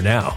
now.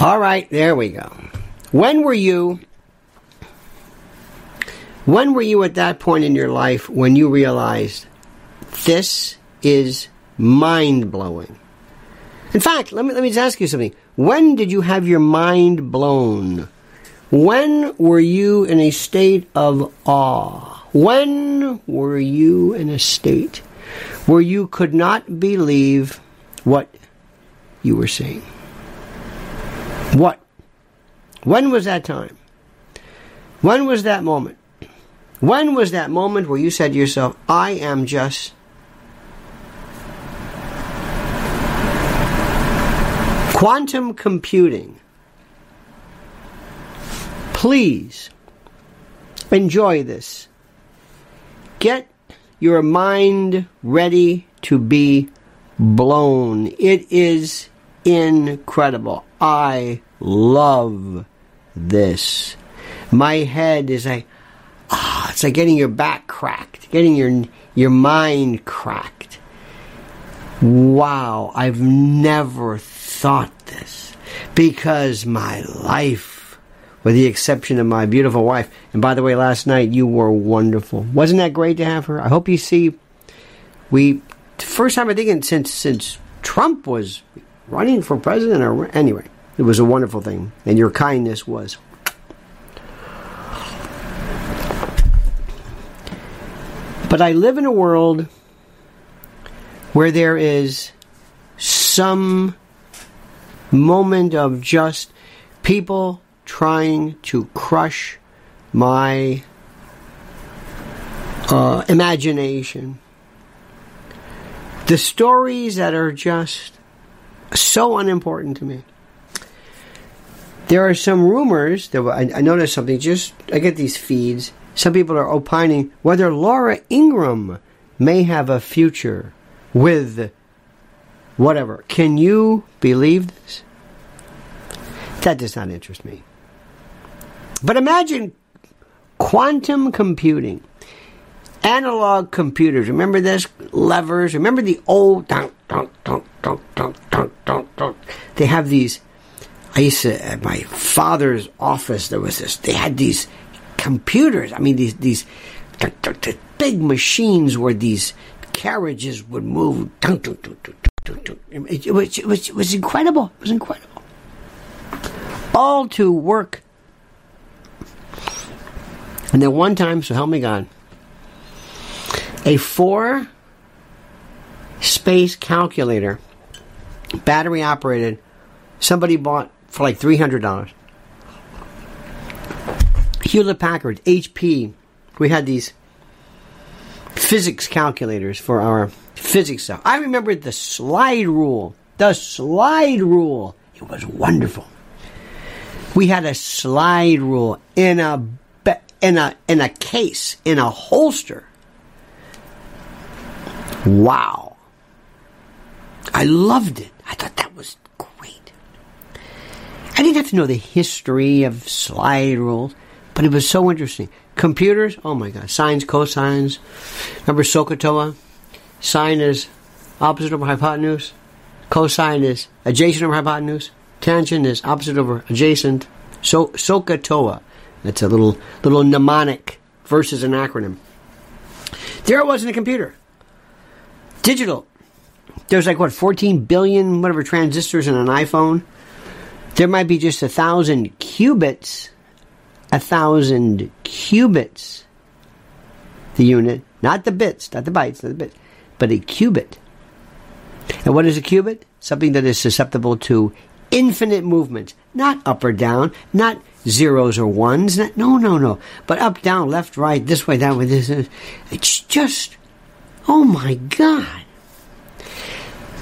All right, there we go. When were you when were you at that point in your life when you realized this is mind blowing? In fact, let me let me just ask you something. When did you have your mind blown? When were you in a state of awe? When were you in a state where you could not believe what you were seeing? What? When was that time? When was that moment? When was that moment where you said to yourself, I am just quantum computing? Please enjoy this. Get your mind ready to be blown. It is incredible. I love this. My head is like, ah, oh, it's like getting your back cracked, getting your your mind cracked. Wow, I've never thought this because my life, with the exception of my beautiful wife, and by the way, last night you were wonderful. Wasn't that great to have her? I hope you see. We first time I think since since Trump was running for president, or anyway, it was a wonderful thing, and your kindness was. But I live in a world where there is some moment of just people trying to crush my uh, imagination. The stories that are just so unimportant to me. There are some rumors that I, I noticed something. Just I get these feeds. Some people are opining whether Laura Ingraham may have a future with whatever. Can you believe this? That does not interest me. But imagine quantum computing, analog computers. Remember this? Levers. Remember the old. Dunk, dunk, dunk, dunk, dunk, dunk, dunk, dunk. They have these. I used to, at my father's office, there was this. They had these computers. I mean, these these the, the, the big machines where these carriages would move. It, it, was, it, was, it was incredible. It was incredible. All to work. And then one time, so help me God, a four space calculator, battery operated, somebody bought for like $300. Hewlett Packard, HP, we had these physics calculators for our physics stuff. I remember the slide rule. The slide rule. It was wonderful. We had a slide rule in a in a in a case in a holster. Wow. I loved it. I thought that was great. I didn't have to know the history of slide rules, but it was so interesting. Computers, oh my god, sines, cosines. Remember SOHCAHTOA? Sine is opposite over hypotenuse. Cosine is adjacent over hypotenuse. Tangent is opposite over adjacent. So SOHCAHTOA. That's a little little mnemonic versus an acronym. There it was in a computer. Digital. There's like what 14 billion whatever transistors in an iPhone. There might be just a thousand qubits. A thousand qubits. The unit, not the bits, not the bytes, not the bits, but a qubit. And what is a qubit? Something that is susceptible to infinite movement, not up or down, not zeros or ones. Not, no, no, no. But up, down, left, right, this way, that way, this. Is it's just, oh my God.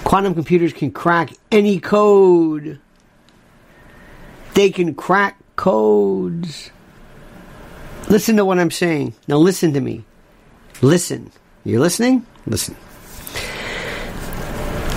Quantum computers can crack any code. They can crack codes. Listen to what I'm saying. Now listen to me. Listen. You're listening? Listen.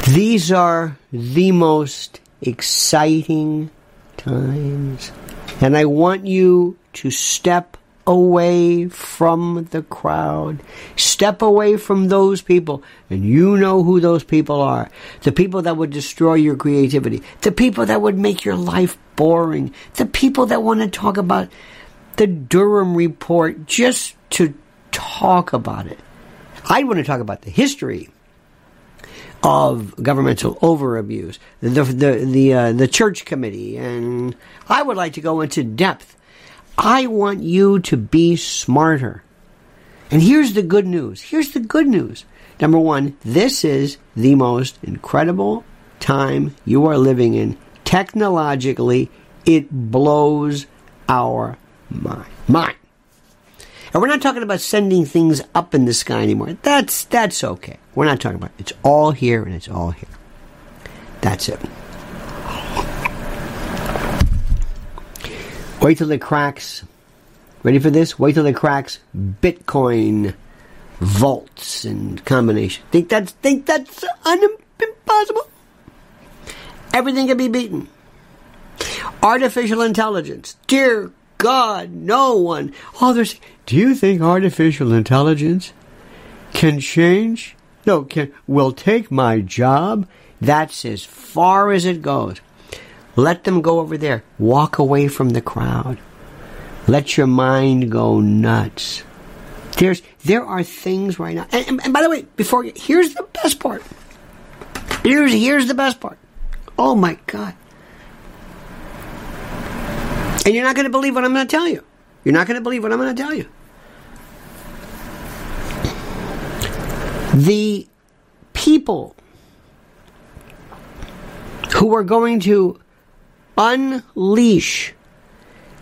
These are the most exciting times. And I want you to step away from the crowd. Step away from those people. And you know who those people are. The people that would destroy your creativity. The people that would make your life boring. The people that want to talk about the Durham report just to talk about it. I want to talk about the history of governmental overabuse, the the the uh, the church committee, and I would like to go into depth. I want you to be smarter. And here's the good news. Here's the good news. Number one, this is the most incredible time you are living in. Technologically, it blows our mind. Mind. And we're not talking about sending things up in the sky anymore. That's that's okay. We're not talking about it. It's all here and it's all here. That's it. Wait till it cracks. Ready for this? Wait till it cracks Bitcoin vaults and combination. Think that's think that's un- impossible? Everything can be beaten. Artificial intelligence. Dear God, no one. Oh, there's. Do you think artificial intelligence can change? No, can will take my job. That's as far as it goes. Let them go over there. Walk away from the crowd. Let your mind go nuts. There's there are things right now. And, and, and by the way, before here's the best part. Here's here's the best part. Oh my God. And you're not going to believe what I'm going to tell you. You're not going to believe what I'm going to tell you. The people who are going to unleash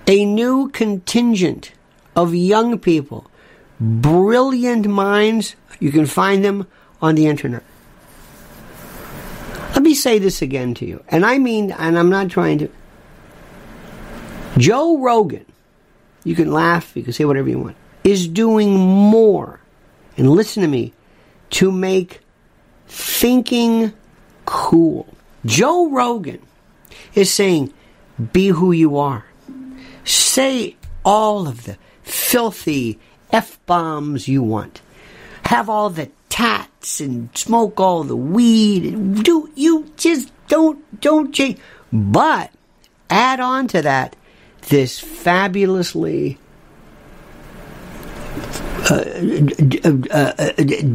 a new contingent of young people, brilliant minds, you can find them on the internet. Let me say this again to you, and I mean, and I'm not trying to. Joe Rogan, you can laugh, you can say whatever you want, is doing more, and listen to me, to make thinking cool. Joe Rogan is saying, be who you are. Say all of the filthy F bombs you want. Have all the tats and smoke all the weed and do you just don't don't change. But add on to that this fabulously uh, uh,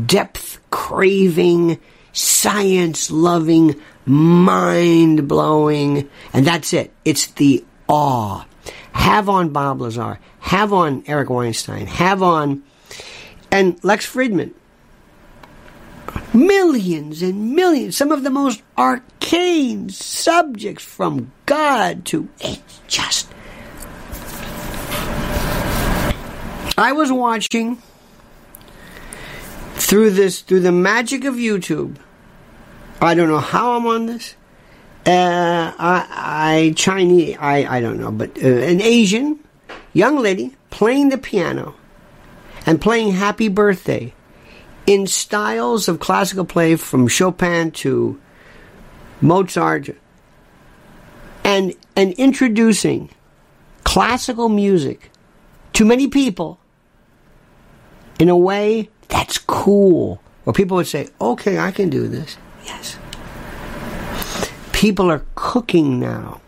depth craving, science loving, mind blowing, and that's it. It's the awe. Have on Bob Lazar, have on Eric Weinstein, have on, and Lex Fridman. Millions and millions, some of the most arcane subjects from God to it's just. I was watching through this, through the magic of YouTube I don't know how I'm on this. Uh, I, I Chinese, I, I don't know, but uh, an Asian young lady playing the piano and playing Happy Birthday in styles of classical play from Chopin to Mozart and and introducing classical music to many people in a way that's cool where people would say okay I can do this Yes. People are cooking now.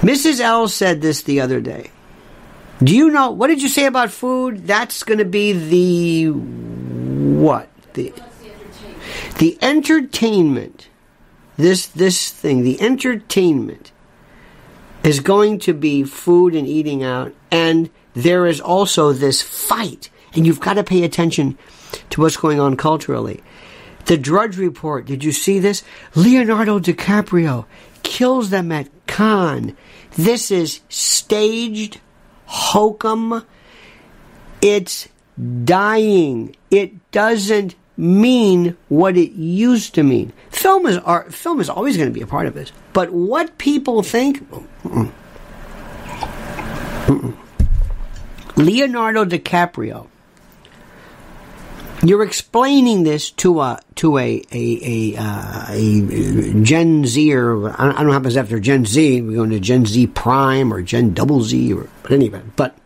Mrs. L said this the other day. Do you know what did you say about food? That's going to be the what? The the entertainment. This this thing, the entertainment is going to be food and eating out and there is also this fight and you've got to pay attention to what's going on culturally. The Drudge Report, did you see this? Leonardo DiCaprio kills them at Cannes. This is staged hokum. It's dying. It doesn't mean what it used to mean. Film is art. Film is always going to be a part of this. But what people think. Mm-mm. Mm-mm. Leonardo DiCaprio You're explaining this to a to a a a, uh, a Gen Z or I don't know what happens after Gen Z. We're going to Gen Z Prime or Gen Double Z or but anyway. But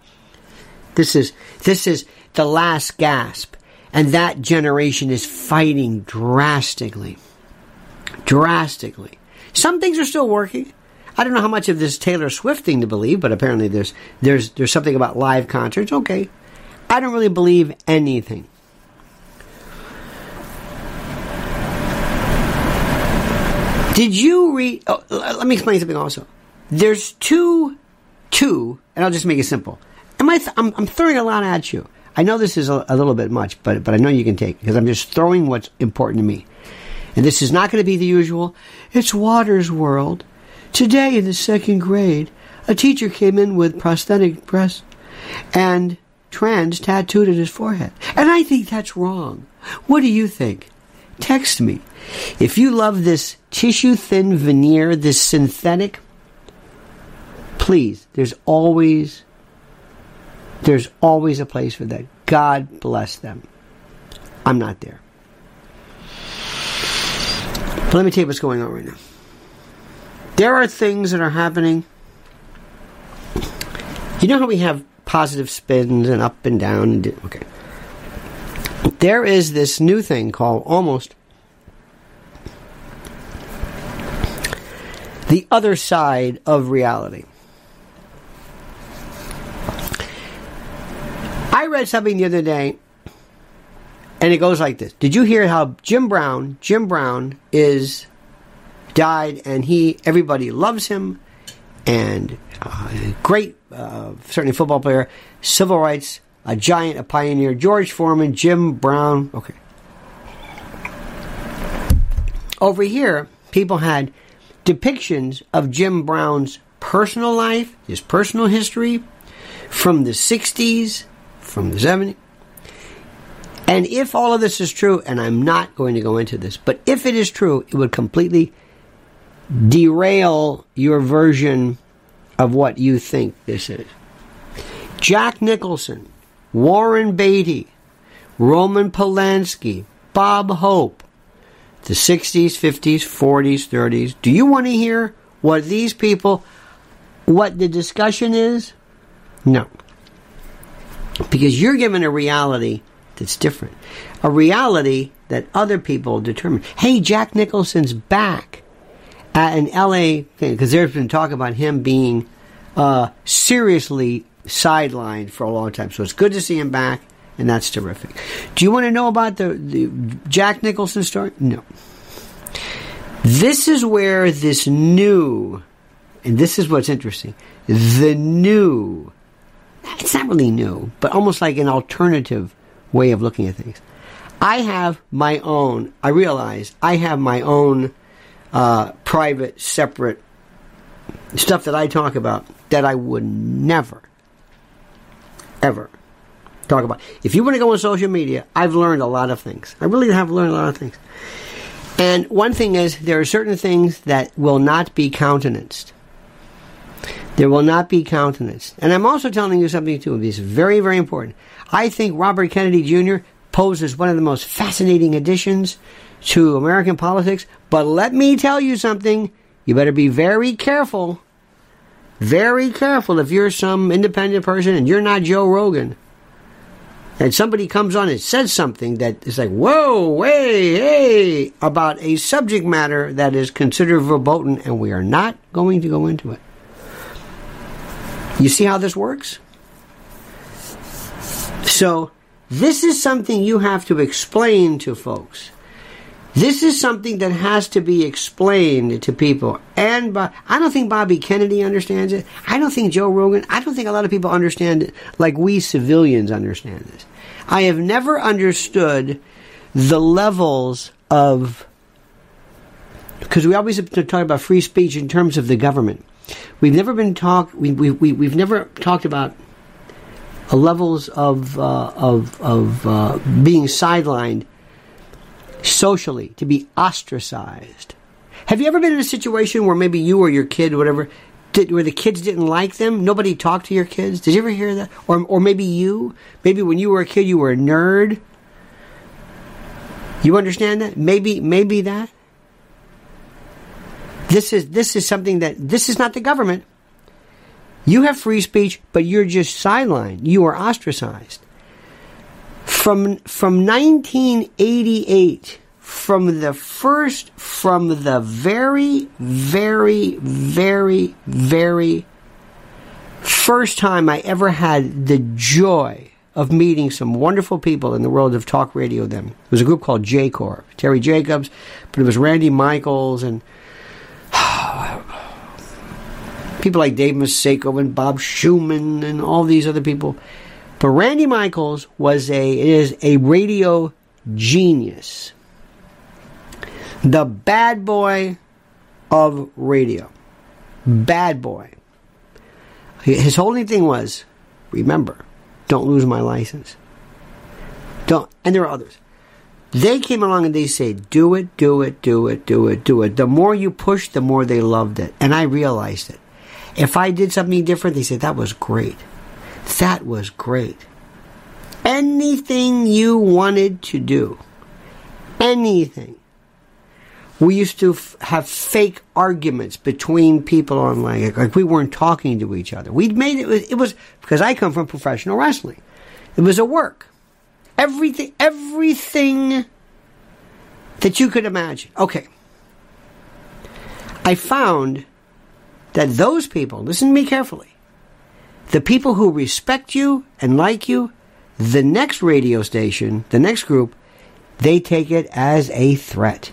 this is this is the last gasp, and that generation is fighting drastically, drastically. Some things are still working. I don't know how much of this Taylor Swift thing to believe, but apparently there's there's there's something about live concerts. Okay, I don't really believe anything. Did you read? Oh, let me explain something also. There's two, two, and I'll just make it simple. Am I? Th- I'm, I'm, throwing a lot at you. I know this is a, a little bit much, but but I know you can take because I'm just throwing what's important to me. And this is not going to be the usual. It's Watters' World. Today in the second grade, a teacher came in with prosthetic breasts and trans tattooed at his forehead. And I think that's wrong. What do you think? Text me. If you love this tissue thin veneer, this synthetic, please, there's always there's always a place for that. God bless them. I'm not there. But let me tell you what's going on right now. There are things that are happening. You know how we have positive spins and up and down? Okay. There is this new thing called almost the other side of reality. I read something the other day, and it goes like this. Did you hear how Jim Brown, Jim Brown is died, and he, everybody loves him, and uh, great, uh, certainly football player, civil rights, a giant, a pioneer, George Foreman, Jim Brown. Okay. Over here, people had depictions of Jim Brown's personal life, his personal history from the 60s, from the 70s. And if all of this is true, and I'm not going to go into this, but if it is true, it would completely derail your version of what you think this is. Jack Nicholson, Warren Beatty, Roman Polanski, Bob Hope, the 60s, 50s, 40s, 30s. Do you want to hear what these people, what the discussion is? No. Because you're given a reality that's different. A reality that other people determine. Hey, Jack Nicholson's back at an LA thing, because there's been talk about him being uh, seriously sidelined for a long time. So it's good to see him back and that's terrific. Do you want to know about the, the Jack Nicholson story? No. This is where this new, and this is what's interesting, the new, it's not really new, but almost like an alternative way of looking at things. I have my own, I realize I have my own uh, private, separate stuff that I talk about that I would never, ever talk about. If you want to go on social media, I've learned a lot of things. I really have learned a lot of things. And one thing is, there are certain things that will not be countenanced. There will not be countenanced. And I'm also telling you something too. This is very, very important. I think Robert Kennedy Jr. poses one of the most fascinating additions to American politics. But let me tell you something. You better be very careful. Very careful if you're some independent person and you're not Joe Rogan and somebody comes on and says something that is like, whoa, way, hey, about a subject matter that is considered verboten, and we are not going to go into it. You see how this works? So, this is something you have to explain to folks. This is something that has to be explained to people. And I don't think Bobby Kennedy understands it. I don't think Joe Rogan, I don't think a lot of people understand it like we civilians understand this. I have never understood the levels of because we always have talk about free speech in terms of the government. We've never been talk we, we, we, we've never talked about levels of uh, of of uh, being sidelined socially, to be ostracized. Have you ever been in a situation where maybe you or your kid, whatever, did, where the kids didn't like them? Nobody talked to your kids? Did you ever hear that? Or, or maybe you? Maybe when you were a kid, you were a nerd, You understand that? Maybe, maybe that. This is this is something that this is not the government. You have free speech, but you're just sidelined. You are ostracized. From from 1988, from the first, from the very, very, very, very first time I ever had the joy of meeting some wonderful people in the world of talk radio then. It was a group called Jacor, Terry Jacobs, but it was Randy Michaels and people like Dave Masako and Bob Schumann and all these other people. But Randy Michaels was a is a radio genius. The bad boy of radio. Bad boy. His whole thing was, remember, don't lose my license. Don't and there are others. They came along and they say, do it, do it, do it, do it, do it. The more you push, the more they loved it. And I realized it. If I did something different, they said, that was great. That was great. Anything you wanted to do, anything. We used to f- have fake arguments between people online, like we weren't talking to each other. We'd made it. It was because I come from professional wrestling. It was a work. Everything, everything that you could imagine. Okay. I found that those people, listen to me carefully, the people who respect you and like you, the next radio station, the next group, they take it as a threat.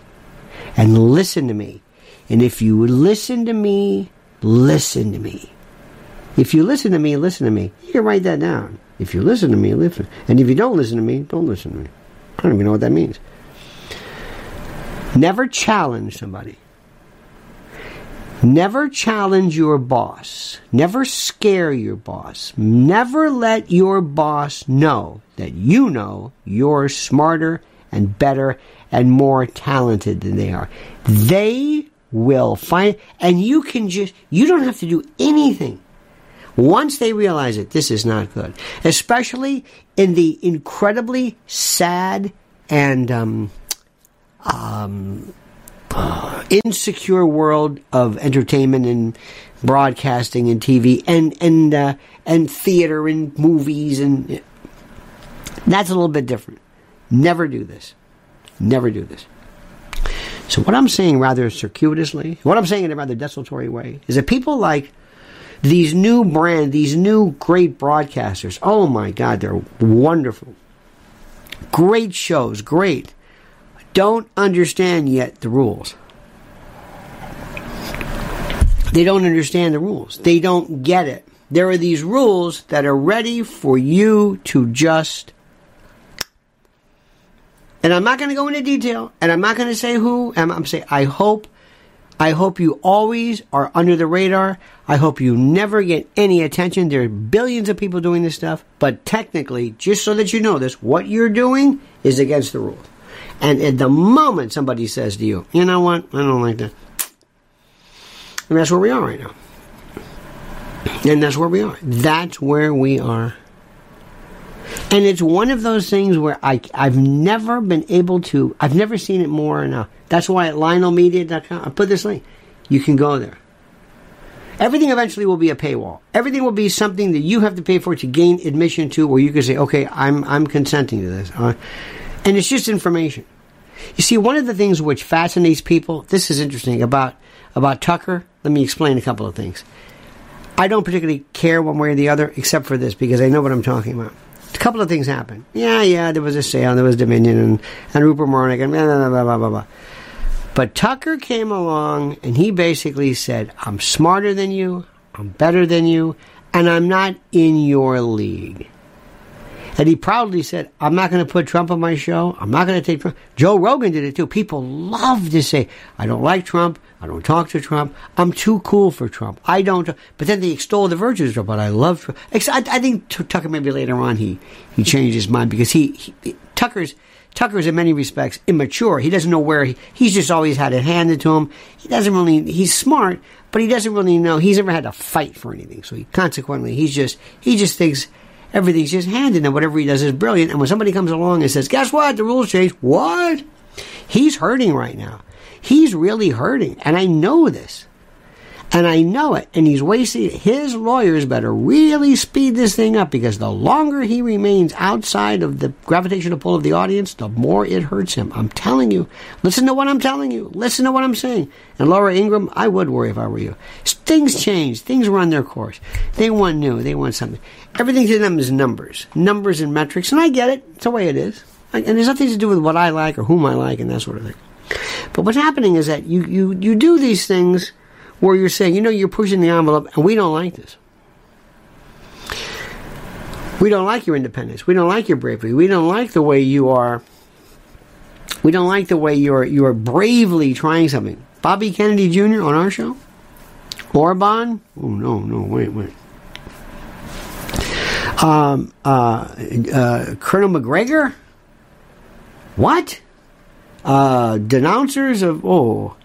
And listen to me. And if you listen to me, listen to me. If you listen to me, listen to me. You can write that down. If you listen to me, listen. And if you don't listen to me, don't listen to me. I don't even know what that means. Never challenge somebody. Never challenge your boss. Never scare your boss. Never let your boss know that you know you're smarter and better and more talented than they are. They will find, and you can just, you don't have to do anything. Once they realize it, this is not good. Especially in the incredibly sad and um, um, insecure world of entertainment and broadcasting and TV and and uh, and theater and movies and that's a little bit different. Never do this. Never do this. So what I'm saying rather circuitously, what I'm saying in a rather desultory way, is that people like these new brand, these new great broadcasters, oh my God, they're wonderful. Great shows, great. Don't understand yet the rules. They don't understand the rules. They don't get it. There are these rules that are ready for you to just and I'm not going to go into detail, and I'm not going to say who. I'm, I'm saying I hope, I hope you always are under the radar. I hope you never get any attention. There are billions of people doing this stuff, but technically, just so that you know this, what you're doing is against the rules. And at the moment somebody says to you, you know what, I don't like that, and that's where we are right now. And that's where we are. That's where we are and it's one of those things where I, I've never been able to, I've never seen it more enough. That's why at lionelmedia.com, I put this link. You can go there. Everything eventually will be a paywall. Everything will be something that you have to pay for to gain admission to, where you can say, okay, I'm, I'm consenting to this. Uh, and it's just information. You see, one of the things which fascinates people, this is interesting, about, about Tucker, let me explain a couple of things. I don't particularly care one way or the other, except for this, because I know what I'm talking about a couple of things happened. Yeah, yeah, there was a sale, there was Dominion, and, and Rupert Murdoch, and blah, blah, blah, blah, blah, blah. But Tucker came along and he basically said, I'm smarter than you, I'm better than you, and I'm not in your league. And he proudly said, I'm not going to put Trump on my show. I'm not going to take Trump. Joe Rogan did it too. People love to say, I don't like Trump. I don't talk to Trump. I'm too cool for Trump. I don't. But then they extol the virtues of Trump. But I love Trump. I, I think Tucker maybe later on he, he changed his mind because he, he Tucker's Tucker's in many respects immature. He doesn't know where he, he's just always had it handed to him. He doesn't really, he's smart, but he doesn't really know. He's never had to fight for anything. So he, consequently, he's just, he just thinks everything's just handed and whatever he does is brilliant. And when somebody comes along and says, guess what? The rules change. What? he's hurting right now. He's really hurting. And I know this. And I know it. And he's wasting his lawyers better really speed this thing up because the longer he remains outside of the gravitational pull of the audience, the more it hurts him. I'm telling you. Listen to what I'm telling you. Listen to what I'm saying. And Laura Ingraham, I would worry if I were you. Things change. Things run their course. They want new. They want something. Everything to them is numbers. Numbers and metrics. And I get it. It's the way it is. And there's nothing to do with what I like or whom I like and that sort of thing. But what's happening is that you, you, you do these things where you're saying, you know, you're pushing the envelope, and we don't like this. We don't like your independence. We don't like your bravery. We don't like the way you are. We don't like the way you're you're bravely trying something. Bobby Kennedy Jr. on our show. Orban. Oh no no wait wait. Um, uh, uh, Colonel Macgregor. What? Uh, denouncers of oh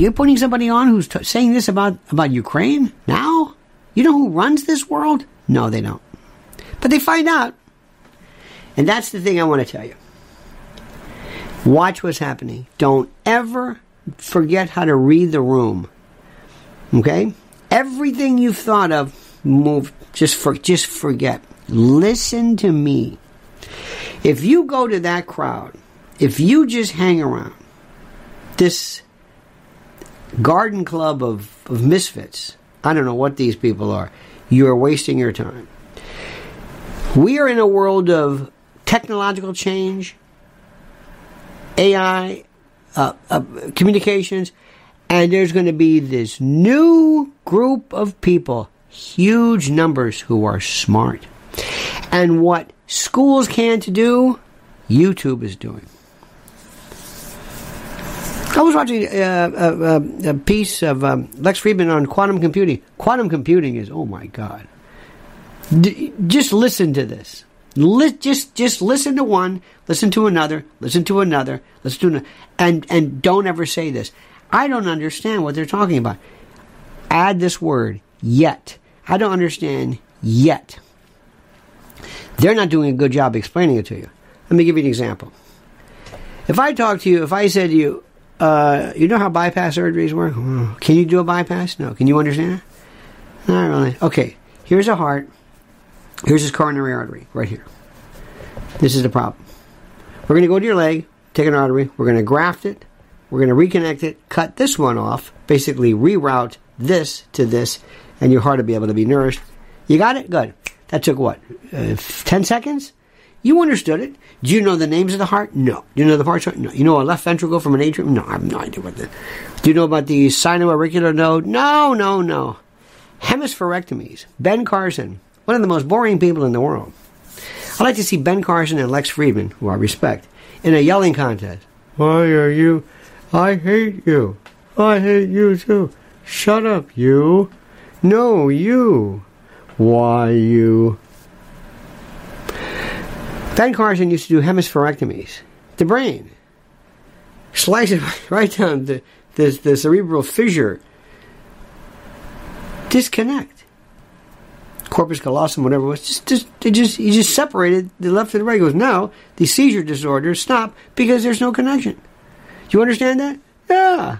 you're putting somebody on who's t- saying this about, about Ukraine now? You know who runs this world? No, they don't. But they find out. And that's the thing I want to tell you. Watch what's happening. Don't ever forget how to read the room. Okay? Everything you've thought of, move. Just for, just forget. Listen to me. If you go to that crowd, if you just hang around this garden club of, of misfits. I don't know what these people are. You are wasting your time. We are in a world of technological change, AI, uh, uh, communications, and there's going to be this new group of people, huge numbers, who are smart. And what schools can't do, YouTube is doing. I was watching uh, a, a, a, piece of um, Lex Fridman on quantum computing. Quantum computing is oh my god. D- just listen to this. Li- just just listen to one, listen to another, listen to another, listen to another, and and don't ever say this. I don't understand what they're talking about. Add this word yet. I don't understand yet. They're not doing a good job explaining it to you. Let me give you an example. If I talk to you, if I said to you, uh, you know how bypass surgeries work? Can you do a bypass? No. Can you understand? Not really. Okay. Here's a heart. Here's his coronary artery right here. This is the problem. We're going to go to your leg, take an artery, we're going to graft it, we're going to reconnect it, cut this one off, basically reroute this to this, and your heart will be able to be nourished. You got it? Good. That took what? Uh, 10 seconds? You understood it. Do you know the names of the heart? No. Do you know the parts? No. You know a left ventricle from an atrium? No, I have no idea what that. Do you know about the sinoauricular node? No, no, no. Hemispherectomies. Ben Carson, one of the most boring people in the world. I'd like to see Ben Carson and Lex Fridman, who I respect, in a yelling contest. Why are you? I hate you. I hate you too. Shut up, you. No, you. Why, you. Ben Carson used to do hemispherectomies. The brain. Slice it right down the, the, the cerebral fissure. Disconnect. Corpus callosum, whatever it was, just, just, it just, he just separated the left and the right. He goes, now, the seizure disorders stop because there's no connection. Do you understand that? Yeah.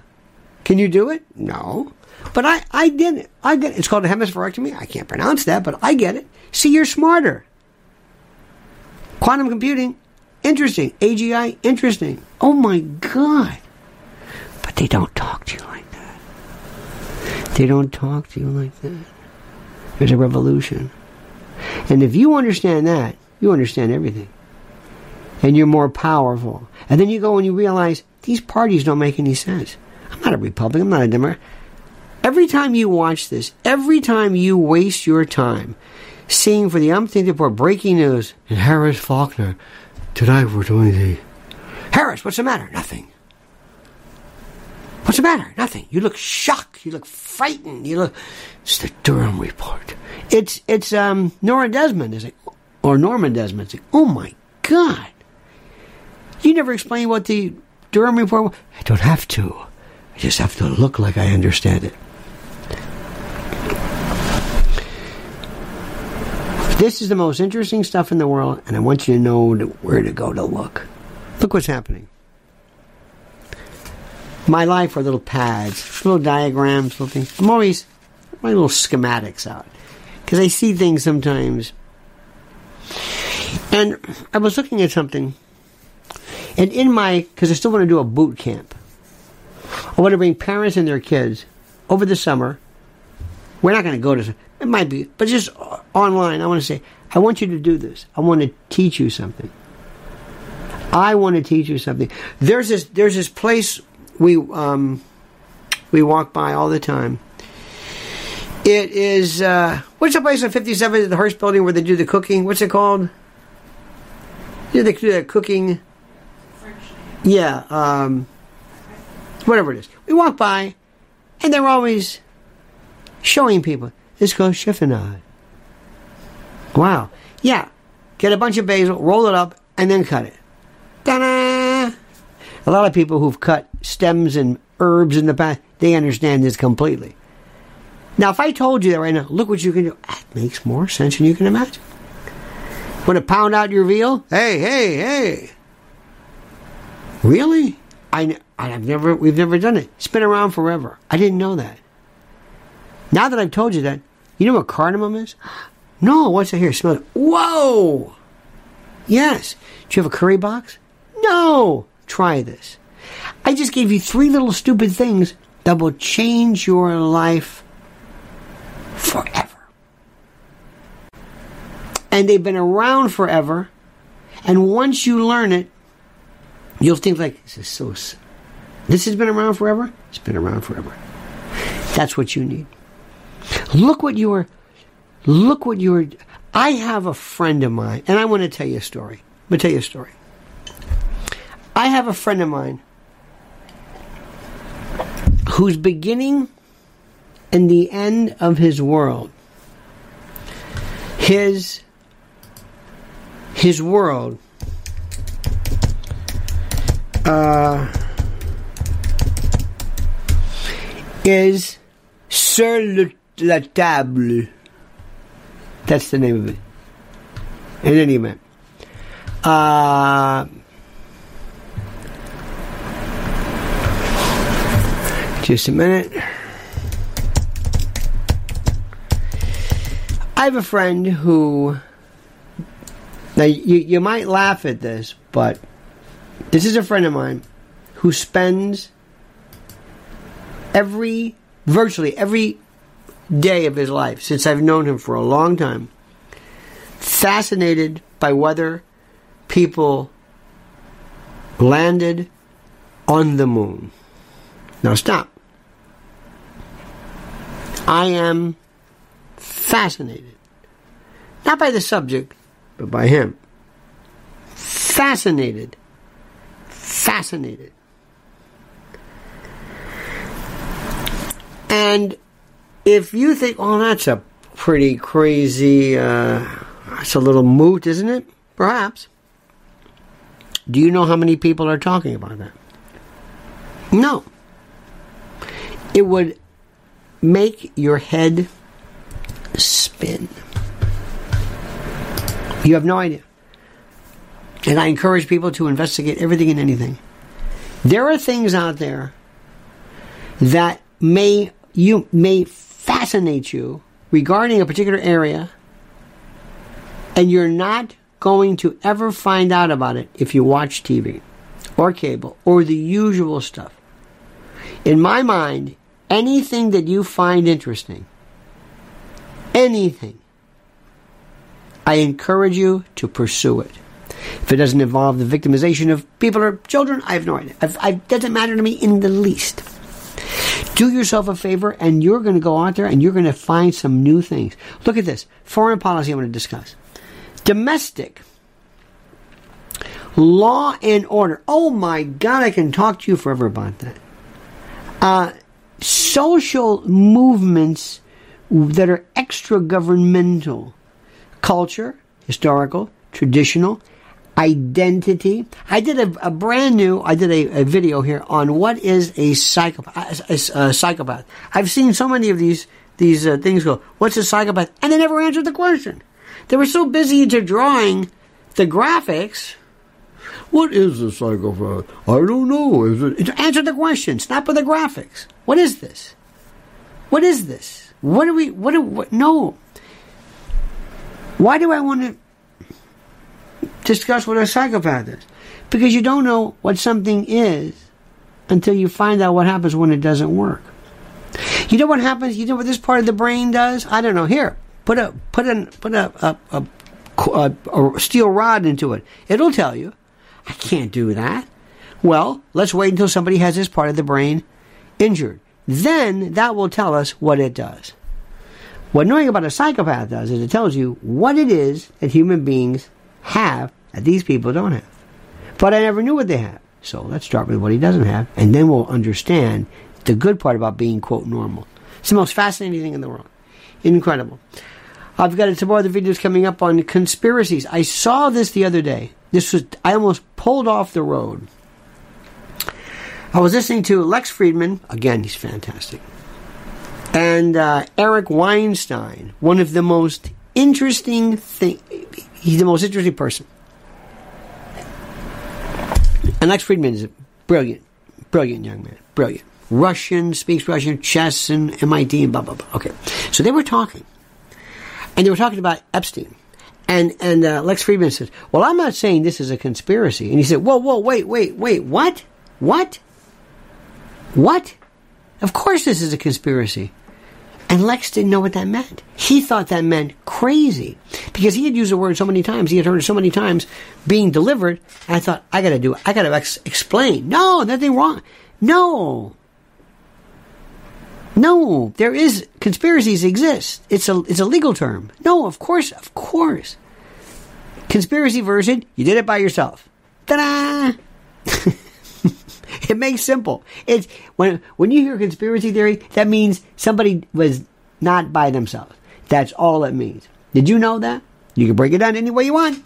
Can you do it? No. But I, I did it. I get it. It's called a hemispherectomy. I can't pronounce that, but I get it. See, you're smarter. Quantum computing, interesting. AGI, interesting. Oh my God. But they don't talk to you like that. They don't talk to you like that. There's a revolution. And if you understand that, you understand everything. And you're more powerful. And then you go and you realize these parties don't make any sense. I'm not a Republican, I'm not a Democrat. Every time you watch this, every time you waste your time seeing for the umpteenth report breaking news and Harris Faulkner. Tonight we're doing the. Harris, what's the matter? Nothing. What's the matter? Nothing. You look shocked. You look frightened. You look. It's the Durham report. It's it's um Nora Desmond is it or Norman Desmond? is like, oh my god! You never explain what the Durham report. Was. I don't have to. I just have to look like I understand it. This is the most interesting stuff in the world, and I want you to know where to go to look. Look what's happening. My life are little pads, little diagrams, little things. I'm always my little schematics out because I see things sometimes. And I was looking at something, and in my because I still want to do a boot camp. I want to bring parents and their kids over the summer. We're not going to go to it might be, but just online. I want to say I want you to do this. I want to teach you something. I want to teach you something. There's this there's this place we um, we walk by all the time. It is uh, what's the place on 57 the Hearst Building where they do the cooking? What's it called? Yeah, they do that cooking. Yeah, um, whatever it is. We walk by, and they're always showing people this goes chiffonade. Wow. Yeah. Get a bunch of basil, roll it up, and then cut it. Ta-da! A lot of people who've cut stems and herbs in the past, they understand this completely. Now, if I told you that right now, look what you can do. That makes more sense than you can imagine. Want to pound out your veal? Hey, hey, hey. Really? I, I've never, we've never done it. It's been around forever. I didn't know that. Now that I've told you that, you know what cardamom is? No, what's it here? Smell it. Whoa! Yes. Do you have a curry box? No! Try this. I just gave you three little stupid things that will change your life forever. And they've been around forever. And once you learn it, you'll think like, this is so. This has been around forever? It's been around forever. That's what you need. Look what you are Look what you're. I have a friend of mine, and I want to tell you a story. I'm going to tell you a story. I have a friend of mine who's beginning in the end of his world. His his world uh, is sur la table. That's the name of it. In any event. Uh, just a minute. I have a friend who. Now, you, you might laugh at this, but this is a friend of mine who spends every, virtually every day of his life, since I've known him for a long time, fascinated by whether people landed on the moon. Now stop. I am fascinated. Not by the subject, but by him. Fascinated. Fascinated. And if you think, oh, that's a pretty crazy, uh, it's a little moot, isn't it? Perhaps. Do you know how many people are talking about that? No. It would make your head spin. You have no idea. And I encourage people to investigate everything and anything. There are things out there that may you may fascinate you regarding a particular area, and you're not going to ever find out about it if you watch TV or cable or the usual stuff. In my mind, anything that you find interesting, anything, I encourage you to pursue it. If it doesn't involve the victimization of people or children, I have no idea. it doesn't matter to me in the least. Do yourself a favor and you're going to go out there and you're going to find some new things. Look at this. Foreign policy I'm going to discuss. Domestic. Law and order. Oh my God, I can talk to you forever about that. Uh, social movements that are extra governmental. Culture, historical, traditional, identity. I did a, a brand new, I did a, a, video here on what is a psychopath, a, a psychopath. I've seen so many of these, these uh, things go, what's a psychopath? And they never answered the question. They were so busy into drawing the graphics What is a psychopath? I don't know. Is it? Answer the question. Stop with the graphics. What is this? What is this? What do we? What do? What, no. Why do I want to discuss what a psychopath is? Because you don't know what something is until you find out what happens when it doesn't work. You know what happens? You know what this part of the brain does? I don't know. Here, put a put a put a a, a, a, a steel rod into it. It'll tell you. I can't do that. Well, let's wait until somebody has this part of the brain injured. Then that will tell us what it does. What knowing about a psychopath does is it tells you what it is that human beings have that these people don't have. But I never knew what they have. So let's start with what he doesn't have, and then we'll understand the good part about being, quote, normal. It's the most fascinating thing in the world. Incredible. I've got some other videos coming up on conspiracies. I saw this the other day. This was, I almost pulled off the road. I was listening to Lex Fridman. Again, he's fantastic. And uh, Eric Weinstein, one of the most interesting thing. He's the most interesting person. And Lex Fridman is a brilliant, brilliant young man. Brilliant. Russian, speaks Russian, chess and MIT and blah, blah, blah. Okay. So they were talking. And they were talking about Epstein. And, and uh, Lex Fridman says, Well, I'm not saying this is a conspiracy. And he said, Whoa, whoa, wait, wait, wait, what? What? What? Of course this is a conspiracy. And Lex didn't know what that meant. He thought that meant crazy because he had used the word so many times. He had heard it so many times being delivered. I thought, I got to do it. I got to ex- explain. No, nothing wrong. No. No, there is conspiracies exist. It's a it's a legal term. No, of course, of course. Conspiracy version, you did it by yourself. Ta-da! it makes simple. It's when when you hear conspiracy theory, that means somebody was not by themselves. That's all it means. Did you know that? You can break it down any way you want.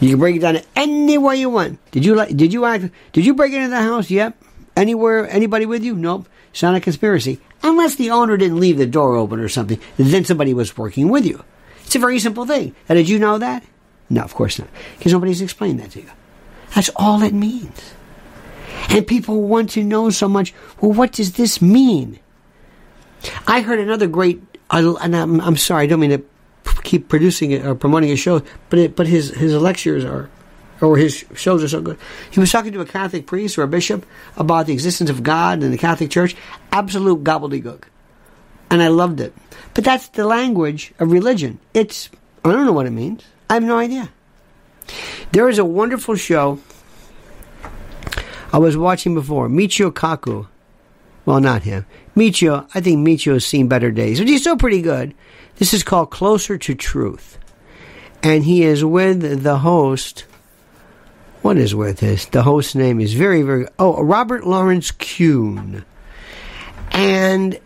You can break it down any way you want. Did you like? Did you act? Did you break into the house? Yep. Anywhere? Anybody with you? Nope. It's not a conspiracy. Unless the owner didn't leave the door open or something, then somebody was working with you. It's a very simple thing. Now, did you know that? No, of course not. Because nobody's explained that to you. That's all it means. And people want to know so much, well, what does this mean? I heard another great, uh, and I'm, I'm sorry, I don't mean to keep producing it or promoting his show, but it, but his, his lectures are or his shows are so good. He was talking to a Catholic priest or a bishop about the existence of God and the Catholic Church. Absolute gobbledygook. And I loved it. But that's the language of religion. It's, I don't know what it means. I have no idea. There is a wonderful show I was watching before, Michio Kaku. Well, not him. Michio, I think Michio's seen better days, but he's still pretty good. This is called Closer to Truth. And he is with the host, what is with this? The host's name is very, very. Oh, Robert Lawrence Kuhn. And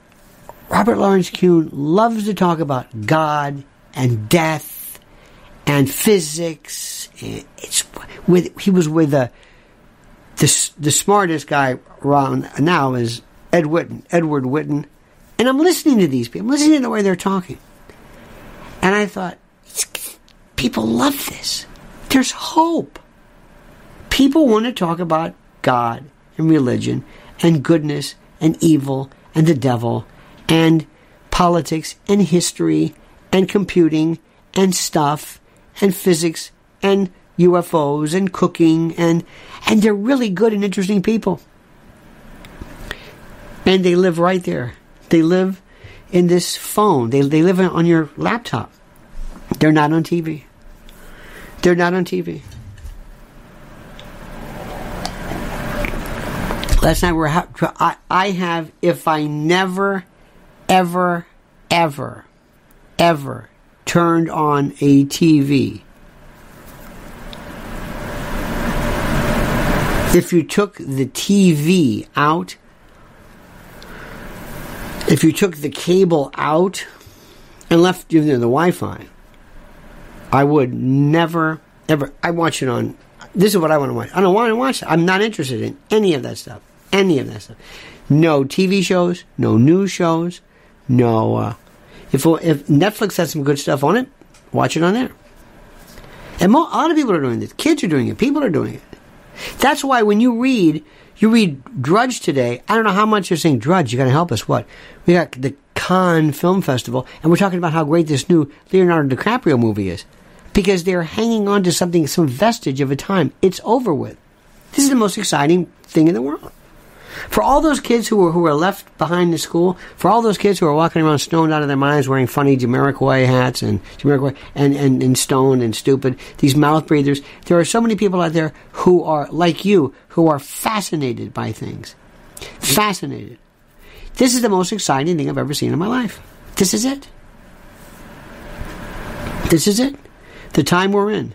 Robert Lawrence Kuhn loves to talk about God and death and physics. It's with he was with the the, the smartest guy around now is Ed Witten, Edward Witten, and I'm listening to these people. I'm listening to the way they're talking, and I thought people love this. There's hope people want to talk about God and religion and goodness and evil and the devil and politics and history and computing and stuff and physics and UFOs and cooking and and they're really good and interesting people. And they live right there. They live in this phone. They they live on your laptop. They're not on TV. They're not on TV. Last night we're I, I have if I never, ever, ever, ever turned on a TV. If you took the TV out, if you took the cable out and left you know, the Wi-Fi, I would never ever. I watch it on. This is what I want to watch. I don't want to watch. It. I'm not interested in any of that stuff any of that stuff. No TV shows, no news shows, no. Uh, if if Netflix has some good stuff on it, watch it on there. And mo- a lot of people are doing this. Kids are doing it. People are doing it. That's why when you read, you read Drudge today. I don't know how much you're saying Drudge. You're going to help us. What? We got the Cannes Film Festival, and we're talking about how great this new Leonardo DiCaprio movie is. Because they're hanging on to something, some vestige of a time. It's over with. This is the most exciting thing in the world. For all those kids who were who were left behind in school, for all those kids who are walking around stoned out of their minds, wearing funny Jamiroquai hats and Jamiroquai and, and, and stoned and stupid, these mouth breathers, there are so many people out there who are like you, who are fascinated by things. Fascinated. This is the most exciting thing I've ever seen in my life. This is it. This is it. The time we're in.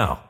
now.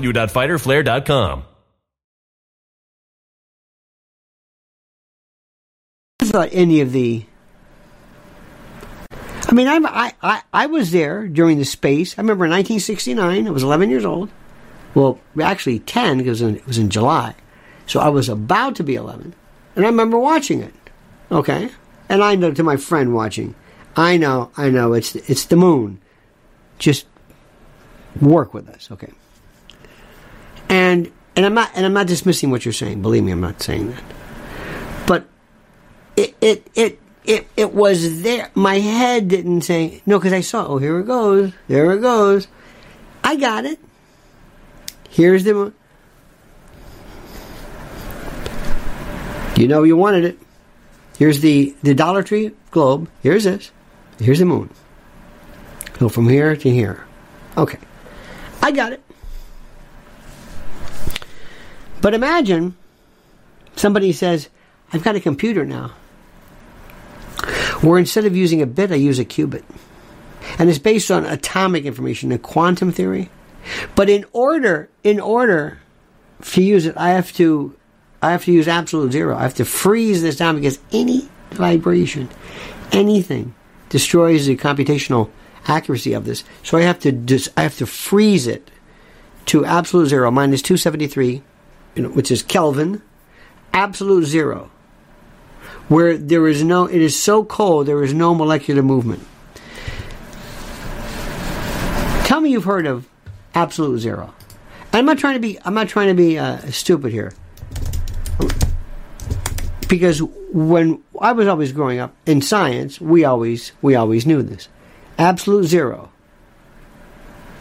www.fighterflare.com. Thought any of the. I mean, I'm, I, I, I was there during the space. I remember in 1969, I was 11 years old. Well, actually 10 because it was in July. So I was about to be 11. And I remember watching it. Okay? And I know to my friend watching, I know, I know, it's, it's the moon. Just work with us, okay? And and I'm not and I'm not dismissing what you're saying. Believe me, I'm not saying that. But it it it it, it was there. My head didn't say no because I saw. Oh, here it goes. There it goes. I got it. Here's the. You know you wanted it. Here's the the Dollar Tree globe. Here's this. Here's the moon. Go from here to here. Okay. I got it. But imagine somebody says, I've got a computer now where instead of using a bit, I use a qubit. And it's based on atomic information, a quantum theory. But in order, in order to use it, I have to, I have to use absolute zero. I have to freeze this down because any vibration, anything, destroys the computational accuracy of this. So I have to, dis- I have to freeze it to absolute zero, minus 273, you know, which is Kelvin, absolute zero, where there is no, it is so cold, there is no molecular movement. Tell me you've heard of absolute zero. I'm not trying to be, I'm not trying to be uh, stupid here. Because when I was always growing up in science, we always, we always knew this. Absolute zero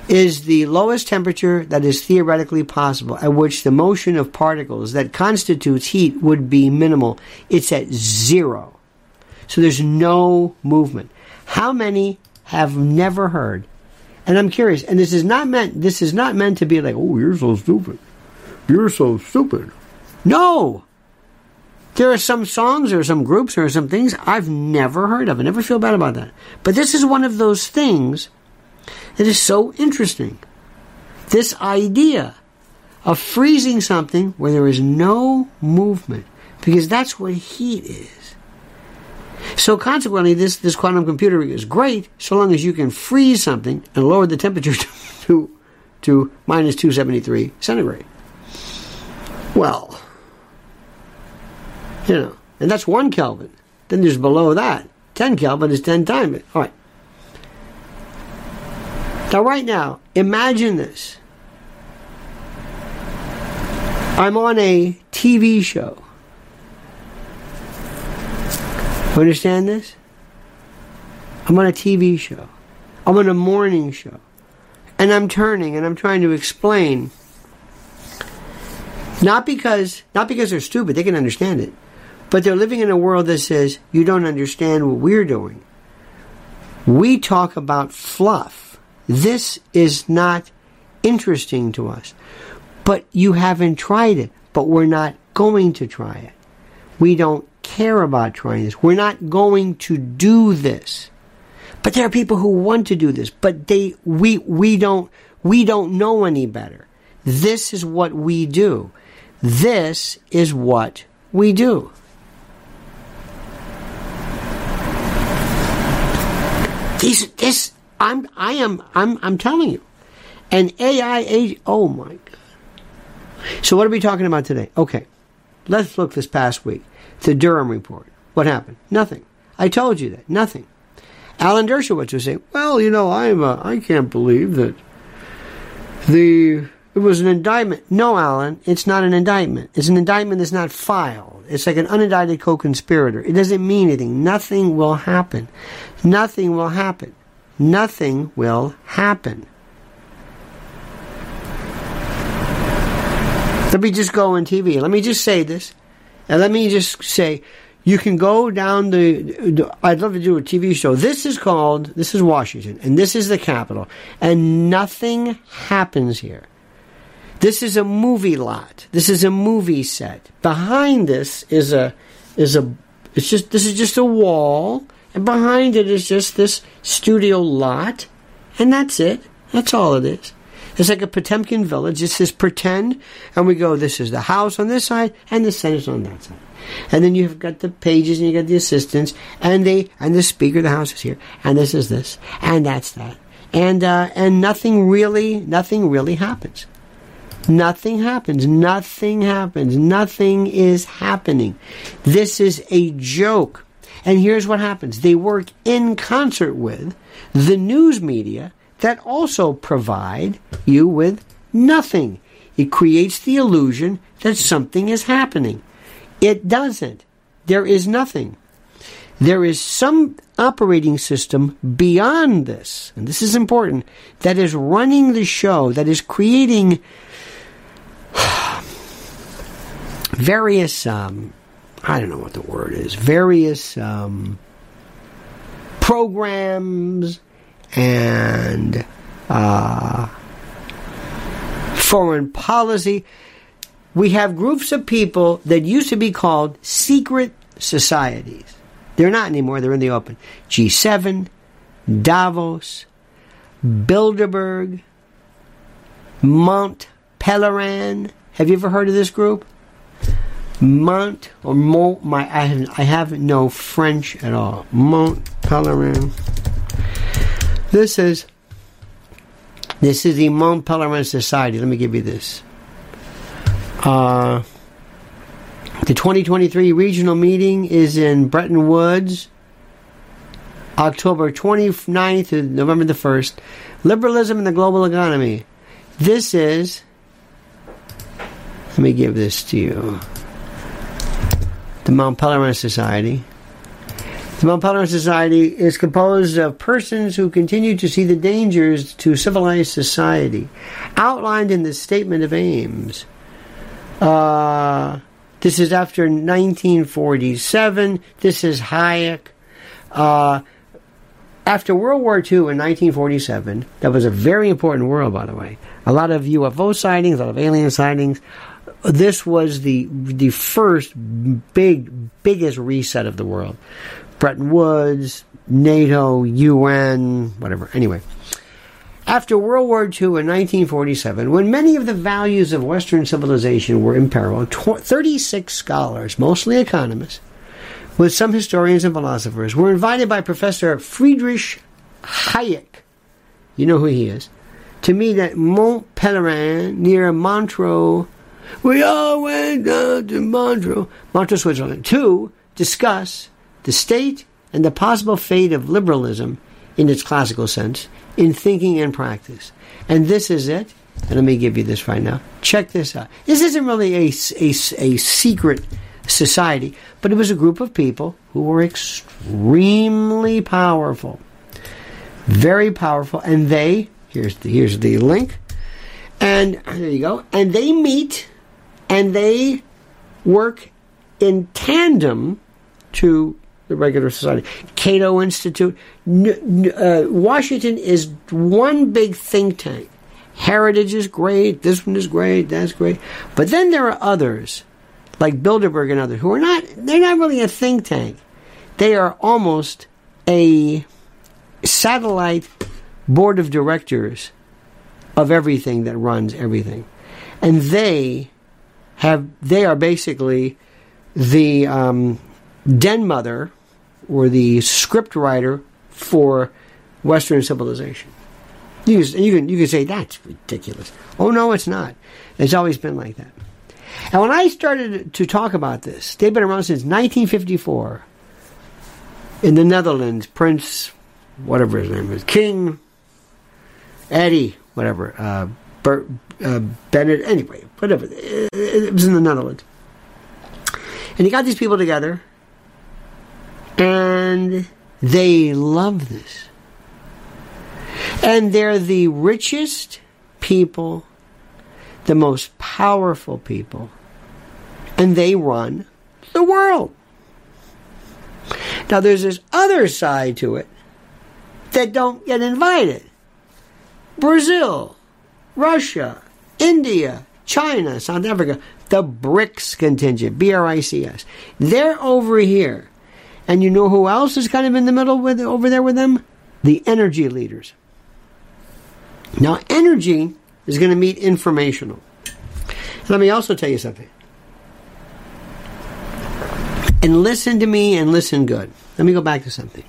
is the lowest temperature that is theoretically possible at which the motion of particles that constitutes heat would be minimal. It's at zero. So there's no movement. How many have never heard? And I'm curious, and this is not meant this is not meant to be like, oh, you're so stupid. You're so stupid. No. There are some songs or some groups or some things I've never heard of. I never feel bad about that. But this is one of those things it is so interesting. This idea of freezing something where there is no movement, because that's what heat is. So consequently, this, this quantum computer is great so long as you can freeze something and lower the temperature to, to minus 273 centigrade. Well, you know, and that's one Kelvin. Then there's below that. 10 Kelvin is 10 times it. All right. Now, right now, imagine this. I'm on a TV show. Understand this? I'm on a TV show. I'm on a morning show. And I'm turning and I'm trying to explain. Not because not because they're stupid, they can understand it. But they're living in a world that says you don't understand what we're doing. We talk about fluff this is not interesting to us. But you haven't tried it, but we're not going to try it. We don't care about trying this. We're not going to do this. But there are people who want to do this, but they we we don't we don't know any better. This is what we do. This is what we do. These this I'm, I am, I'm, I'm telling you. An AI agent, oh my God. So what are we talking about today? Okay. Let's look this past week. The Durham report. What happened? Nothing. I told you that. Nothing. Alan Dershowitz was saying, well, you know, I'm, uh, I can't believe that the, it was an indictment. No, Alan, it's not an indictment. It's an indictment that's not filed. It's like an unindicted co-conspirator. It doesn't mean anything. Nothing will happen. Nothing will happen nothing will happen. Let me just go on TV. Let me just say this. And let me just say, you can go down the, I'd love to do a TV show. This is called, this is Washington, and this is the capital, and nothing happens here. This is a movie lot. This is a movie set. Behind this is a, is a, it's just, this is just a wall behind it is just this studio lot, and that's it. That's all it is. It's like a Potemkin village. It's this pretend, and we go, this is the house on this side, and the Senate's on that side. And then you've got the pages, and you got the assistants, and they, and the Speaker of the House is here, and this is this, and that's that. And, uh, and nothing really, nothing really happens. Nothing happens. Nothing happens. Nothing is happening. This is a joke. And here's what happens they work in concert with the news media that also provide you with nothing. It creates the illusion that something is happening. It doesn't. There is nothing. There is some operating system beyond this, and this is important, that is running the show, that is creating various um, I don't know what the word is, various um, programs and uh, foreign policy. we have groups of people that used to be called secret societies. They're not anymore, they're in the open. G7, Davos, Bilderberg, Mont Pelerin. Have you ever heard of this group? Mont or Mont, my I have, I have no French at all. Mont Pelerin. This is this is the Mont Pelerin Society. Let me give you this. Uh, the 2023 regional meeting is in Bretton Woods, October 29th to November the 1st. Liberalism in the global economy. This is, let me give this to you the Mont Pelerin Society. The Mont Pelerin Society is composed of persons who continue to see the dangers to civilized society, outlined in the Statement of Aims. Uh, this is after 1947. This is Hayek. Uh, after World War II in 1947, that was a very important world, by the way. A lot of UFO sightings, a lot of alien sightings. This was the the first big, biggest reset of the world. Bretton Woods, NATO, UN, whatever. Anyway, after World War II in 1947, when many of the values of Western civilization were in peril, 36 scholars, mostly economists, with some historians and philosophers, were invited by Professor Friedrich Hayek, you know who he is, to meet at Mont Pelerin near Montreux. We all went down to Montreux, Montreux, Switzerland, to discuss the state and the possible fate of liberalism in its classical sense in thinking and practice. And this is it. And let me give you this right now. Check this out. This isn't really a, a, a secret society, but it was a group of people who were extremely powerful. Very powerful. And they, here's the, here's the link. And there you go. And they meet and they work in tandem to the regular society. Cato Institute. Uh, Washington is one big think tank. Heritage is great. This one is great. That's great. But then there are others, like Bilderberg and others, who are not. They're not really a think tank. They are almost a satellite board of directors of everything that runs everything, and they have. They are basically the um, den mother or the script writer for Western civilization. You can, you can, you can say that's ridiculous. Oh no, it's not. It's always been like that. And when I started to talk about this, they've been around since 1954 in the Netherlands. Prince, whatever his name is, King Eddie, whatever, uh, Bert, uh, Bennett, anyway, whatever. It, was in the Netherlands. And he got these people together and they love this. And they're the richest people, the most powerful people, and they run the world. Now, there's this other side to it that don't get invited Brazil, Russia, India, China, South Africa, the BRICS contingent, B R I C S. They're over here and you know who else is kind of in the middle with over there with them? The energy leaders. Now, energy is going to meet informational. Let me also tell you something. And listen to me and listen good. Let me go back to something.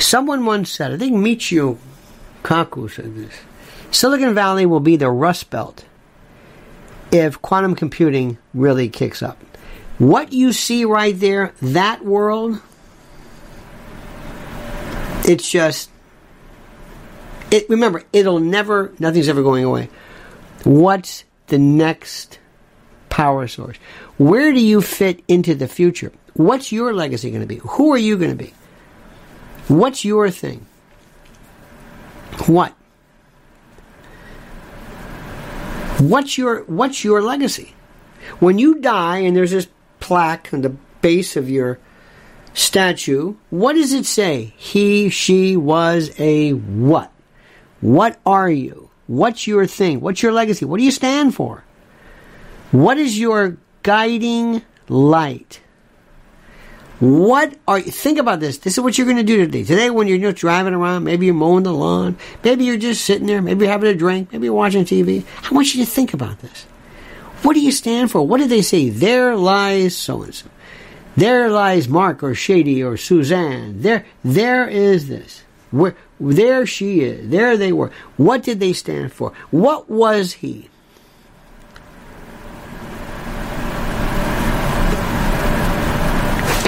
Someone once said, I think Michio Kaku said this Silicon Valley will be the Rust Belt if quantum computing really kicks up. What you see right there, that world, it's just it remember, it'll never nothing's ever going away. What's the next power source? Where do you fit into the future? What's your legacy going to be? Who are you going to be? What's your thing? What? What's your what's your legacy? When you die and there's this plaque on the base of your statue, what does it say? He, she was a what? What are you? What's your thing? What's your legacy? What do you stand for? What is your guiding light? What are you, think about this? This is what you're going to do today. Today, when you're just driving around, maybe you're mowing the lawn, maybe you're just sitting there, maybe you're having a drink, maybe you're watching TV. I want you to think about this. What do you stand for? What did they say? There lies so and so. There lies Mark or Shady or Suzanne. There, there is this. Where, there she is. There they were. What did they stand for? What was he?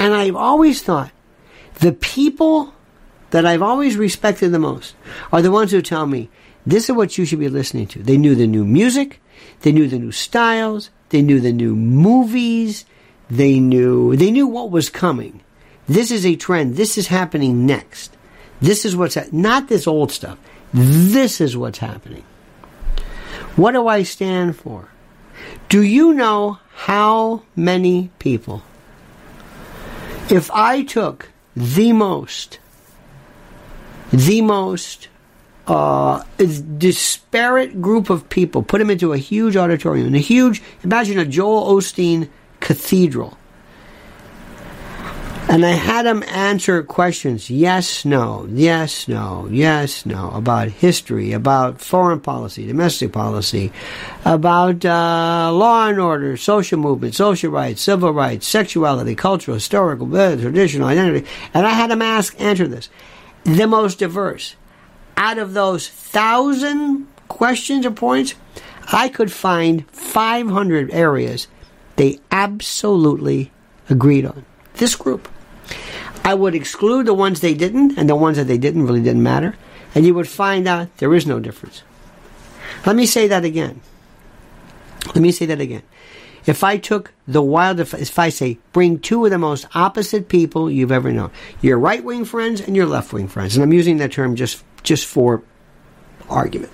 And I've always thought the people that I've always respected the most are the ones who tell me this is what you should be listening to. They knew the new music, they knew the new styles, they knew the new movies, they knew they knew what was coming. This is a trend. This is happening next. This is what's ha- not this old stuff. This is what's happening. What do I stand for? Do you know how many people if I took the most, the most uh, disparate group of people, put them into a huge auditorium, a huge, imagine a Joel Osteen cathedral, and I had them answer questions yes, no, yes, no, yes, no, about history, about foreign policy, domestic policy, about uh, law and order, social movement, social rights, civil rights, sexuality, cultural, historical, traditional identity. And I had them ask, answer this. The most diverse. Out of those thousand questions or points, I could find 500 areas they absolutely agreed on. This group. I would exclude the ones they didn't, and the ones that they didn't really didn't matter, and you would find out there is no difference. Let me say that again. Let me say that again. If I took the wild, if I say, bring two of the most opposite people you've ever known, your right wing friends and your left wing friends, and I'm using that term just, just for argument.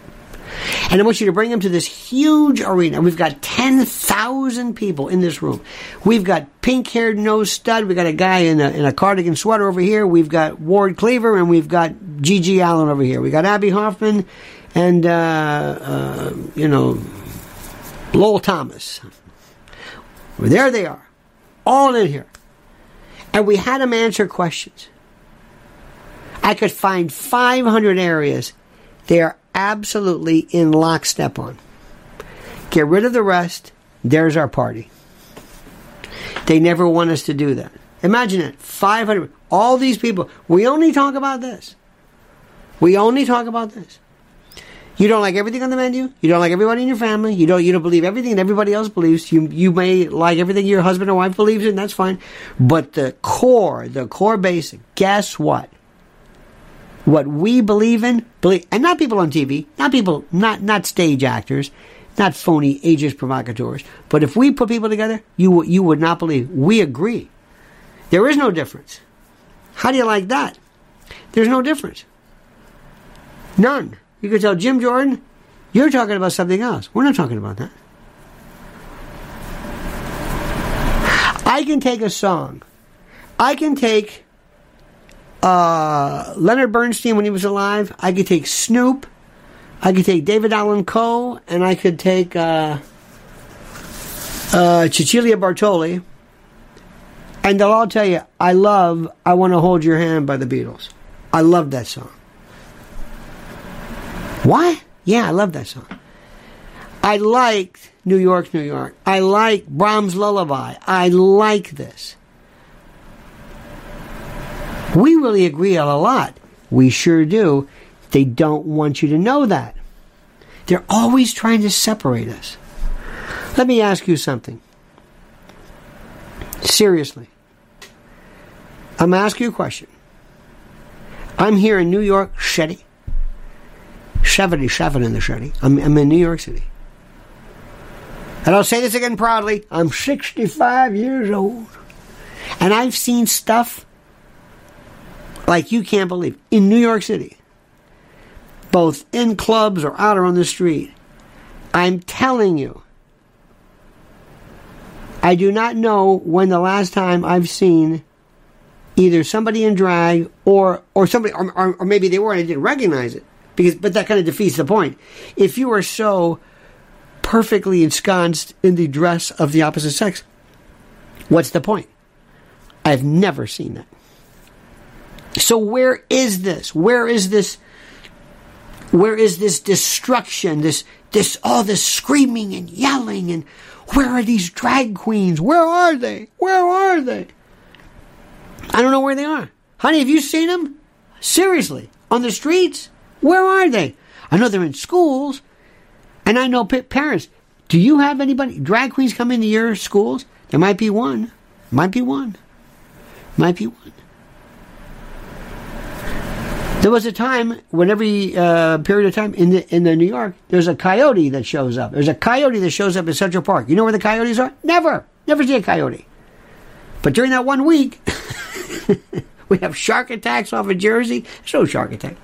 And I want you to bring them to this huge arena. We've got 10,000 people in this room. We've got pink haired nose stud. We've got a guy in a, in a cardigan sweater over here. We've got Ward Cleaver and we've got G.G. Allin over here. We've got Abbie Hoffman and, uh, uh, you know, Lowell Thomas. There they are. All in here. And we had them answer questions. I could find 500 areas. They are absolutely in lockstep on. Get rid of the rest. There's our party. They never want us to do that. Imagine it 500. All these people. We only talk about this. We only talk about this. You don't like everything on the menu. You don't like everybody in your family. You don't. You don't believe everything that everybody else believes. You you may like everything your husband or wife believes in. That's fine. But the core, the core basic. Guess what? What we believe in, believe, and not people on TV, not people, not not stage actors, not phony agents provocateurs. But if we put people together, you you would not believe we agree. There is no difference. How do you like that? There's no difference. None. You could tell Jim Jordan, you're talking about something else. We're not talking about that. I can take a song. I can take uh, Leonard Bernstein when he was alive. I could take Snoop. I could take David Allan Coe, and I could take uh, uh, Cecilia Bartoli. And they'll all tell you, I love I Want to Hold Your Hand by the Beatles. I love that song. Why? Yeah, I love that song. I liked New York, New York. I like Brahms' Lullaby. I like this. We really agree on a lot. We sure do. They don't want you to know that. They're always trying to separate us. Let me ask you something. Seriously. I'm asking you a question. I'm here in New York City. 77 in the City. I'm, I'm in New York City. And I'll say this again proudly. I'm 65 years old. And I've seen stuff like you can't believe in New York City, both in clubs or out or on the street. I'm telling you, I do not know when the last time I've seen either somebody in drag or or somebody or, or, or maybe they were and I didn't recognize it because but that kind of defeats the point. If you are so perfectly ensconced in the dress of the opposite sex. What's the point? I've never seen that. So where is this? Where is this? Where is this destruction? This this all this screaming and yelling and where are these drag queens? Where are they? Where are they? I don't know where they are. Honey, have you seen them? Seriously, on the streets? Where are they? I know they're in schools, and I know parents. Do you have anybody drag queens come into your schools? There might be one. Might be one. Might be one. There was a time when every uh, period of time in the in the New York, there's a coyote that shows up. There's a coyote that shows up in Central Park. You know where the coyotes are? Never, never see a coyote. But during that one week, we have shark attacks off of Jersey. There's no shark attack.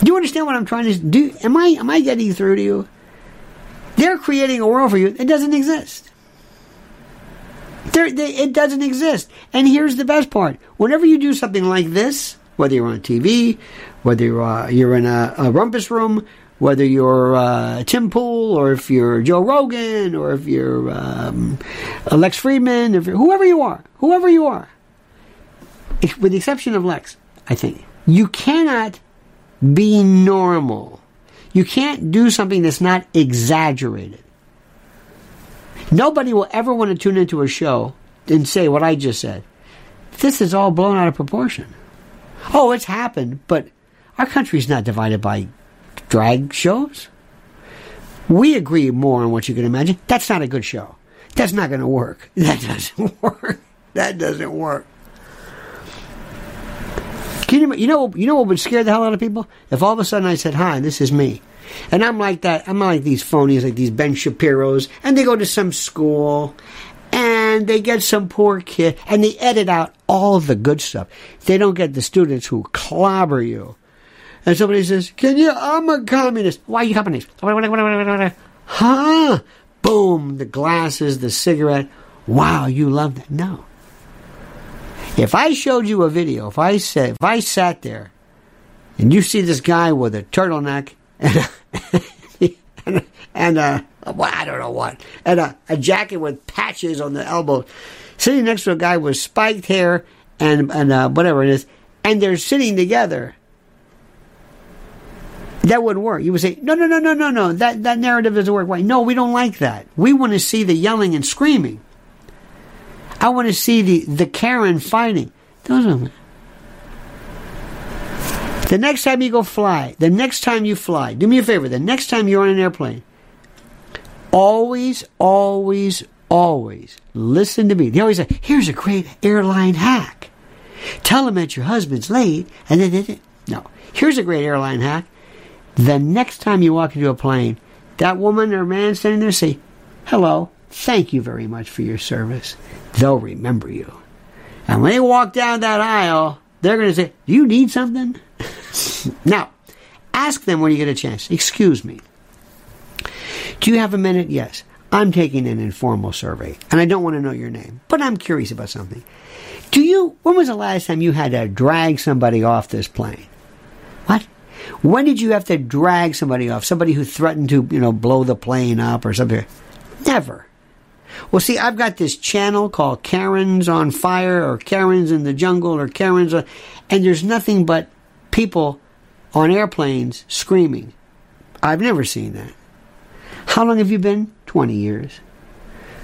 Do you understand what I'm trying to do? Am I am I getting through to you? They're creating a world for you that doesn't exist. They, it doesn't exist. And here's the best part: whenever you do something like this, whether you're on TV, whether you're, uh, you're in a, a, rumpus room, whether you're uh, Tim Pool, or if you're Joe Rogan, or if you're um, Lex Fridman, if whoever you are, whoever you are, with the exception of Lex, I think you cannot be normal. You can't do something that's not exaggerated. Nobody will ever want to tune into a show and say what I just said. This is all blown out of proportion. Oh, it's happened, but our country's not divided by drag shows. We agree more on what you can imagine. That's not a good show. That's not going to work. That doesn't work. That doesn't work. Can you, you know, you know what would scare the hell out of people? If all of a sudden I said, "Hi, this is me," and I'm like that. I'm like these phonies, like these Ben Shapiro's, and they go to some school, and they get some poor kid, and they edit out all the good stuff. They don't get the students who clobber you. And somebody says, "Can you? I'm a communist. Why are you communist?" Huh? Boom! The glasses, the cigarette. Wow, you love that? No. If I showed you a video, if I said, if I sat there, and you see this guy with a turtleneck and a, and, a, and a well, I don't know what, and a, a jacket with patches on the elbows, sitting next to a guy with spiked hair and and uh, whatever it is, and they're sitting together. That wouldn't work. You would say, no, no, no, no, no, no. That that narrative doesn't work. Why? No, we don't like that. We want to see the yelling and screaming. I want to see the, the Karen fighting. Those are, the next time you go fly, the next time you fly, do me a favor, the next time you're on an airplane, always, always, always listen to me. They always say, here's a great airline hack. Tell them that your husband's late, and then, no. Here's a great airline hack. The next time you walk into a plane, that woman or man standing there say, hello, thank you very much for your service they'll remember you. And when they walk down that aisle, they're going to say, Do you need something? now, ask them when you get a chance. Excuse me. Do you have a minute? Yes. I'm taking an informal survey, and I don't want to know your name, but I'm curious about something. Do you, when was the last time you had to drag somebody off this plane? What? When did you have to drag somebody off? Somebody who threatened to, you know, blow the plane up or something? Never. Well, see, I've got this channel called Karen's on Fire or Karen's in the Jungle or Karen's, on, and there's nothing but people on airplanes screaming. I've never seen that. How long have you been? 20 years.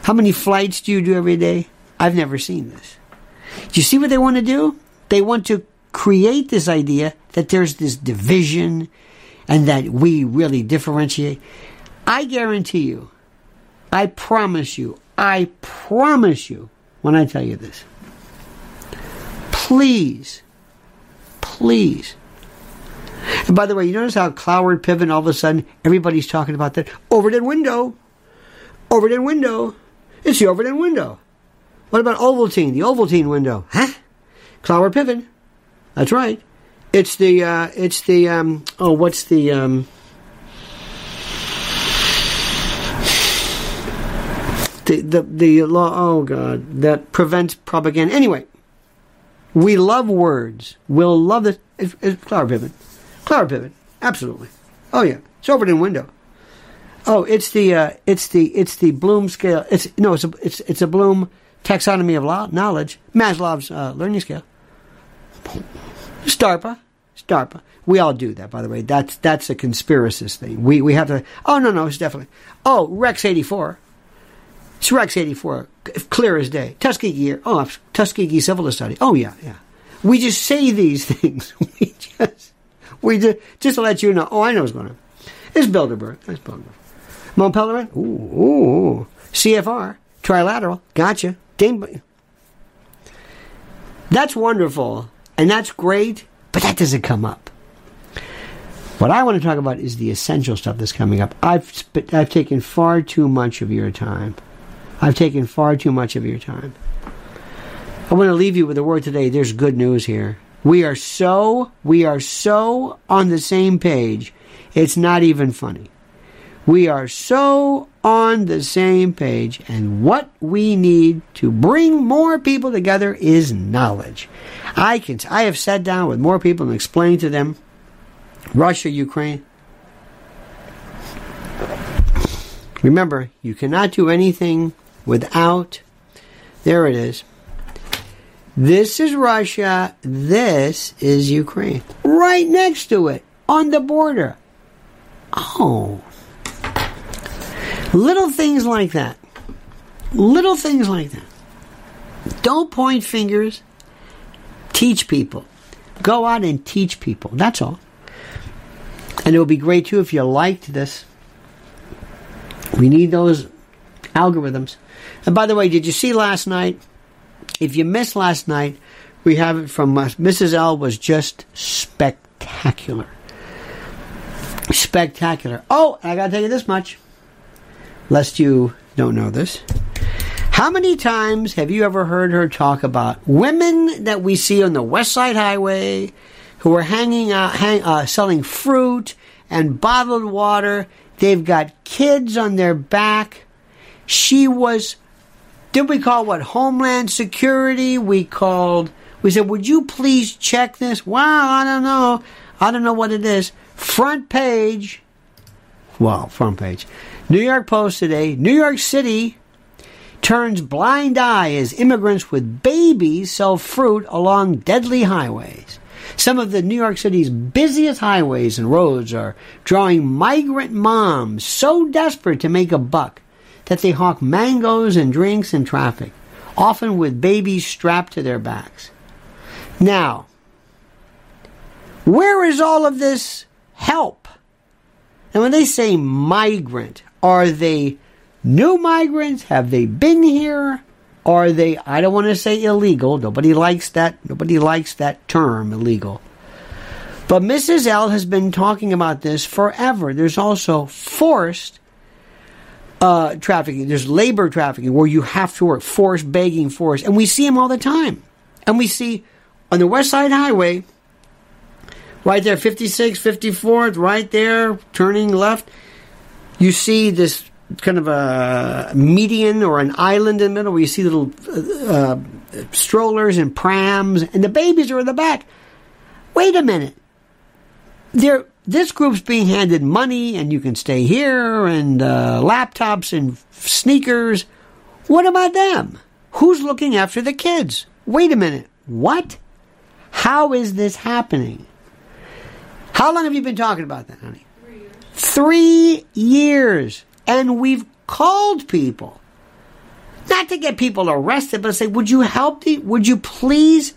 How many flights do you do every day? I've never seen this. Do you see what they want to do? They want to create this idea that there's this division and that we really differentiate. I guarantee you, I promise you, I promise you when I tell you this. Please, please. And by the way, you notice how Cloward Piven, all of a sudden, everybody's talking about that Overton window. Overton window. It's the Overton window. What about Ovaltine? The Ovaltine window. Huh? Cloward Piven. That's right. It's the, uh, it's the, um, oh, what's the, um, the, the, the law, oh God, that prevents propaganda. Anyway, we love words. We'll love this. It's, it's Cloward Piven. Cloward Piven. Absolutely. Oh, yeah. It's Overton window. Oh, it's the uh, it's the it's the Bloom scale. It's no, it's a it's it's a Bloom taxonomy of knowledge, Maslow's uh, learning scale. STARPA, STARPA. We all do that, by the way. That's that's a conspiracist thing. We we have to. Oh no, no, it's definitely. Oh, Rex eighty four. It's Rex eighty four, clear as day. Tuskegee. Oh, Tuskegee Syphilis Study. Oh yeah, yeah. We just say these things. We just we just just to let you know. Oh, I know what's going on. It's Bilderberg. That's Bilderberg. Mont Pelerin. Ooh, ooh. CFR. Trilateral. Gotcha. Dame. That's wonderful. And that's great, but that doesn't come up. What I want to talk about is the essential stuff that's coming up. I've sp- I've taken far too much of your time. I've taken far too much of your time. I want to leave you with a word today. There's good news here. We are so we are so on the same page. It's not even funny. We are so on the same page, and what we need to bring more people together is knowledge. I can I have sat down with more people and explained to them Russia, Ukraine. Remember, you cannot do anything without. There it is. This is Russia. This is Ukraine. Right next to it, on the border. Oh. Little things like that. Little things like that. Don't point fingers. Teach people. Go out and teach people. That's all. And it would be great too if you liked this. We need those algorithms. And by the way, did you see last night? If you missed last night, we have it from uh, Mrs. L was just spectacular. Spectacular. Oh, I gotta tell you this much, lest you don't know this. How many times have you ever heard her talk about women that we see on the West Side Highway who are hanging out, hang, uh, selling fruit and bottled water? They've got kids on their back. She was, did we call what? Homeland Security? We called, we said, would you please check this? Wow, I don't know. I don't know what it is. Front page. Well, front page. New York Post today. New York City turns blind eye as immigrants with babies sell fruit along deadly highways. Some of the New York City's busiest highways and roads are drawing migrant moms so desperate to make a buck that they hawk mangoes and drinks in traffic, often with babies strapped to their backs. Now, where is all of this help? And when they say migrant, are they new migrants? Have they been here? Are they, I don't want to say illegal. Nobody likes that. Nobody likes that term, illegal. But Mrs. L has been talking about this forever. There's also forced uh, trafficking. There's labor trafficking where you have to work, forced begging, forced. And we see them all the time. And we see on the West Side Highway, right there, 56, 54, right there, turning left, you see this kind of a median or an island in the middle where you see little uh, strollers and prams, and the babies are in the back. Wait a minute. They're, this group's being handed money, and you can stay here, and uh, laptops and sneakers. What about them? Who's looking after the kids? Wait a minute. What? How is this happening? How long have you been talking about that, honey? Three years. Three years. And we've called people. Not to get people arrested, but to say, would you help the, would you please?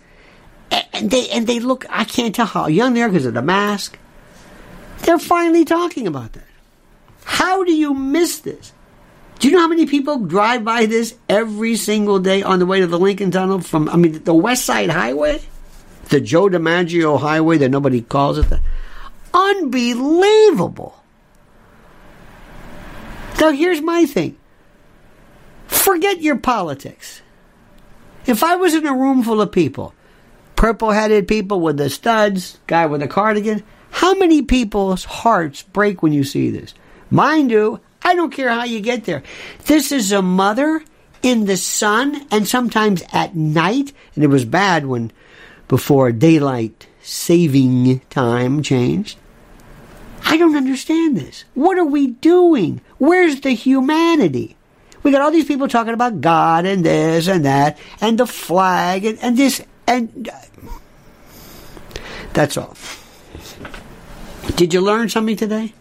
And they, and they look, I can't tell how young they are because of the mask. They're finally talking about that. How do you miss this? Do you know how many people drive by this every single day on the way to the Lincoln Tunnel from, I mean, the West Side Highway? The Joe DiMaggio Highway that nobody calls it that. Unbelievable. Now, here's my thing forget your politics. If I was in a room full of people, purple headed people with the studs, guy with a cardigan, how many people's hearts break when you see this? Mine do. I don't care how you get there. This is a mother in the sun and sometimes at night. And it was bad when before daylight saving time changed. I don't understand this. What are we doing? Where's the humanity? We got all these people talking about God and this and that and the flag and, and this and uh, that's all. Did you learn something today?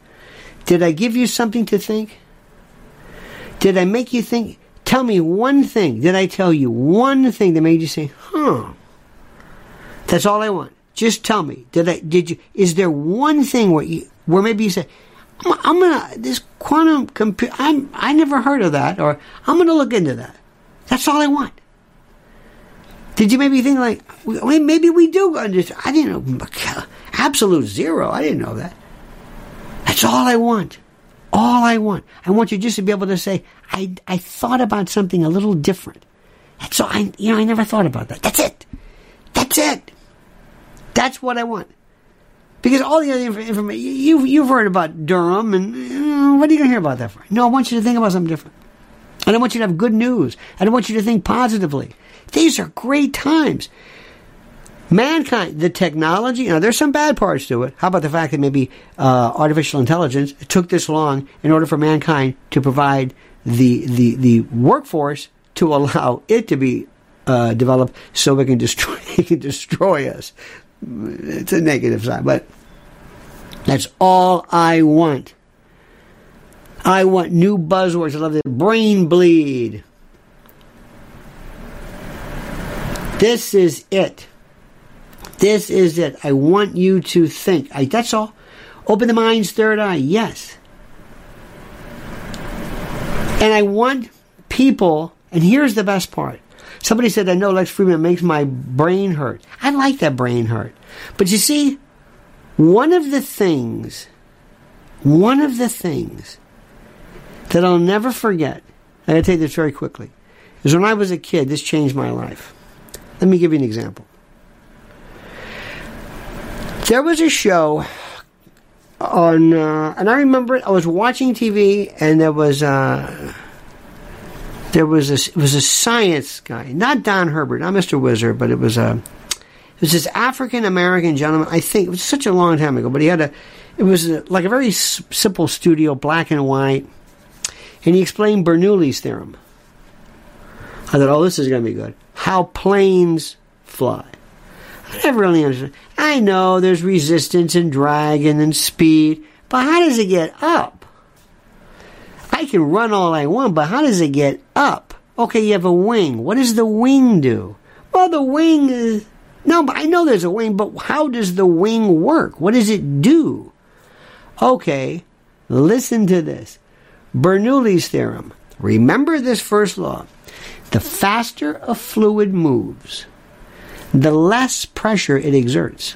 Did I give you something to think? Did I make you think? Tell me one thing. Did I tell you one thing that made you say, "Huh"? That's all I want. Just tell me. Did I? Did you? Is there one thing where you, where maybe you say, I'm, I'm gonna this quantum computer. I'm I never heard of that, or I'm gonna look into that. That's all I want. Did you maybe think like maybe we do understand? I didn't know absolute zero. I didn't know that. That's all I want. All I want. I want you just to be able to say, I, I thought about something a little different. That's all I, you know, I never thought about that. That's it. That's it. That's what I want. Because all the other information, you, you've heard about Durham, and uh, what are you going to hear about that for? No, I want you to think about something different. And I want you to have good news. I want you to think positively. These are great times. Mankind, the technology, now there's some bad parts to it. How about the fact that maybe uh, artificial intelligence took this long in order for mankind to provide the, the, the workforce to allow it to be uh, developed so it can destroy, it can destroy us it's a negative side, but that's all I want. I want new buzzwords. I love the brain bleed. This is it. This is it. I want you to think. I, that's all. Open the mind's third eye. Yes. And I want people, and here's the best part Somebody said, I know Lex Fridman makes my brain hurt. I like that brain hurt. But you see, one of the things, one of the things that I'll never forget, I gotta take this very quickly, is when I was a kid, this changed my life. Let me give you an example. There was a show on, uh, and I remember it, I was watching TV, and there was, uh, there was a it was a science guy, not Don Herbert, not Mr. Wizard, but it was a it was this African American gentleman. I think it was such a long time ago, but he had a it was a, like a very s- simple studio, black and white, and he explained Bernoulli's theorem. I thought, oh, this is going to be good. How planes fly. I never really understood. I know there's resistance and drag and then speed, but how does it get up? I can run all I want, but how does it get up? Okay, you have a wing. What does the wing do? Well, the wing is. No, but I know there's a wing, but how does the wing work? What does it do? Okay, listen to this. Bernoulli's theorem. Remember this first law. The faster a fluid moves, the less pressure it exerts.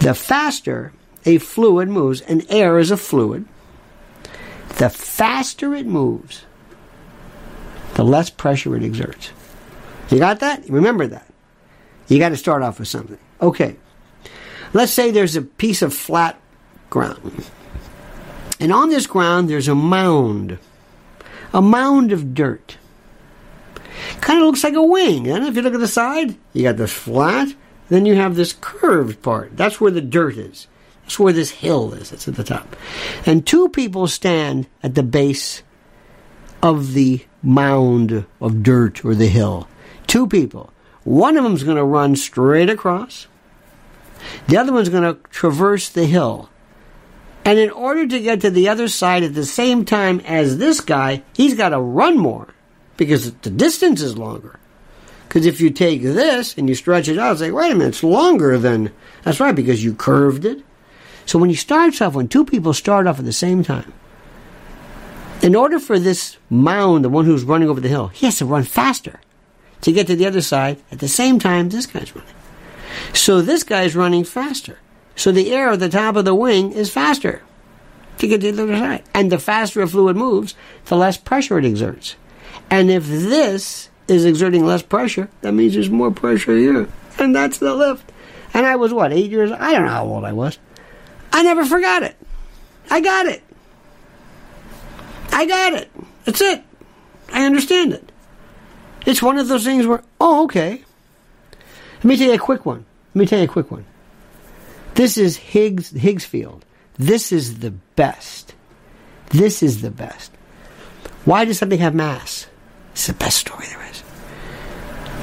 The faster a fluid moves, and air is a fluid, the faster it moves, the less pressure it exerts. You got that? Remember that. You got to start off with something. Okay. Let's say there's a piece of flat ground. And on this ground, there's a mound. A mound of dirt. Kind of looks like a wing. And if you look at the side, you got this flat, then you have this curved part. That's where the dirt is. That's where this hill is. It's at the top. And two people stand at the base of the mound of dirt or the hill. Two people. One of them's going to run straight across. The other one's going to traverse the hill. And in order to get to the other side at the same time as this guy, he's got to run more because the distance is longer. Because if you take this and you stretch it out, it's like, wait a minute, it's longer than. That's right, because you curved it. So when you start off, when two people start off at the same time, in order for this mound, the one who's running over the hill, he has to run faster to get to the other side at the same time this guy's running. So this guy's running faster. So the air at the top of the wing is faster to get to the other side. And the faster a fluid moves, the less pressure it exerts. And if this is exerting less pressure, that means there's more pressure here. And that's the lift. And I was what, eight years? I don't know how old I was. I never forgot it. I got it. I got it. That's it. I understand it. It's one of those things where, oh, okay. Let me tell you a quick one. Let me tell you a quick one. This is Higgs Higgs field. This is the best. This is the best. Why does something have mass? It's the best story there is.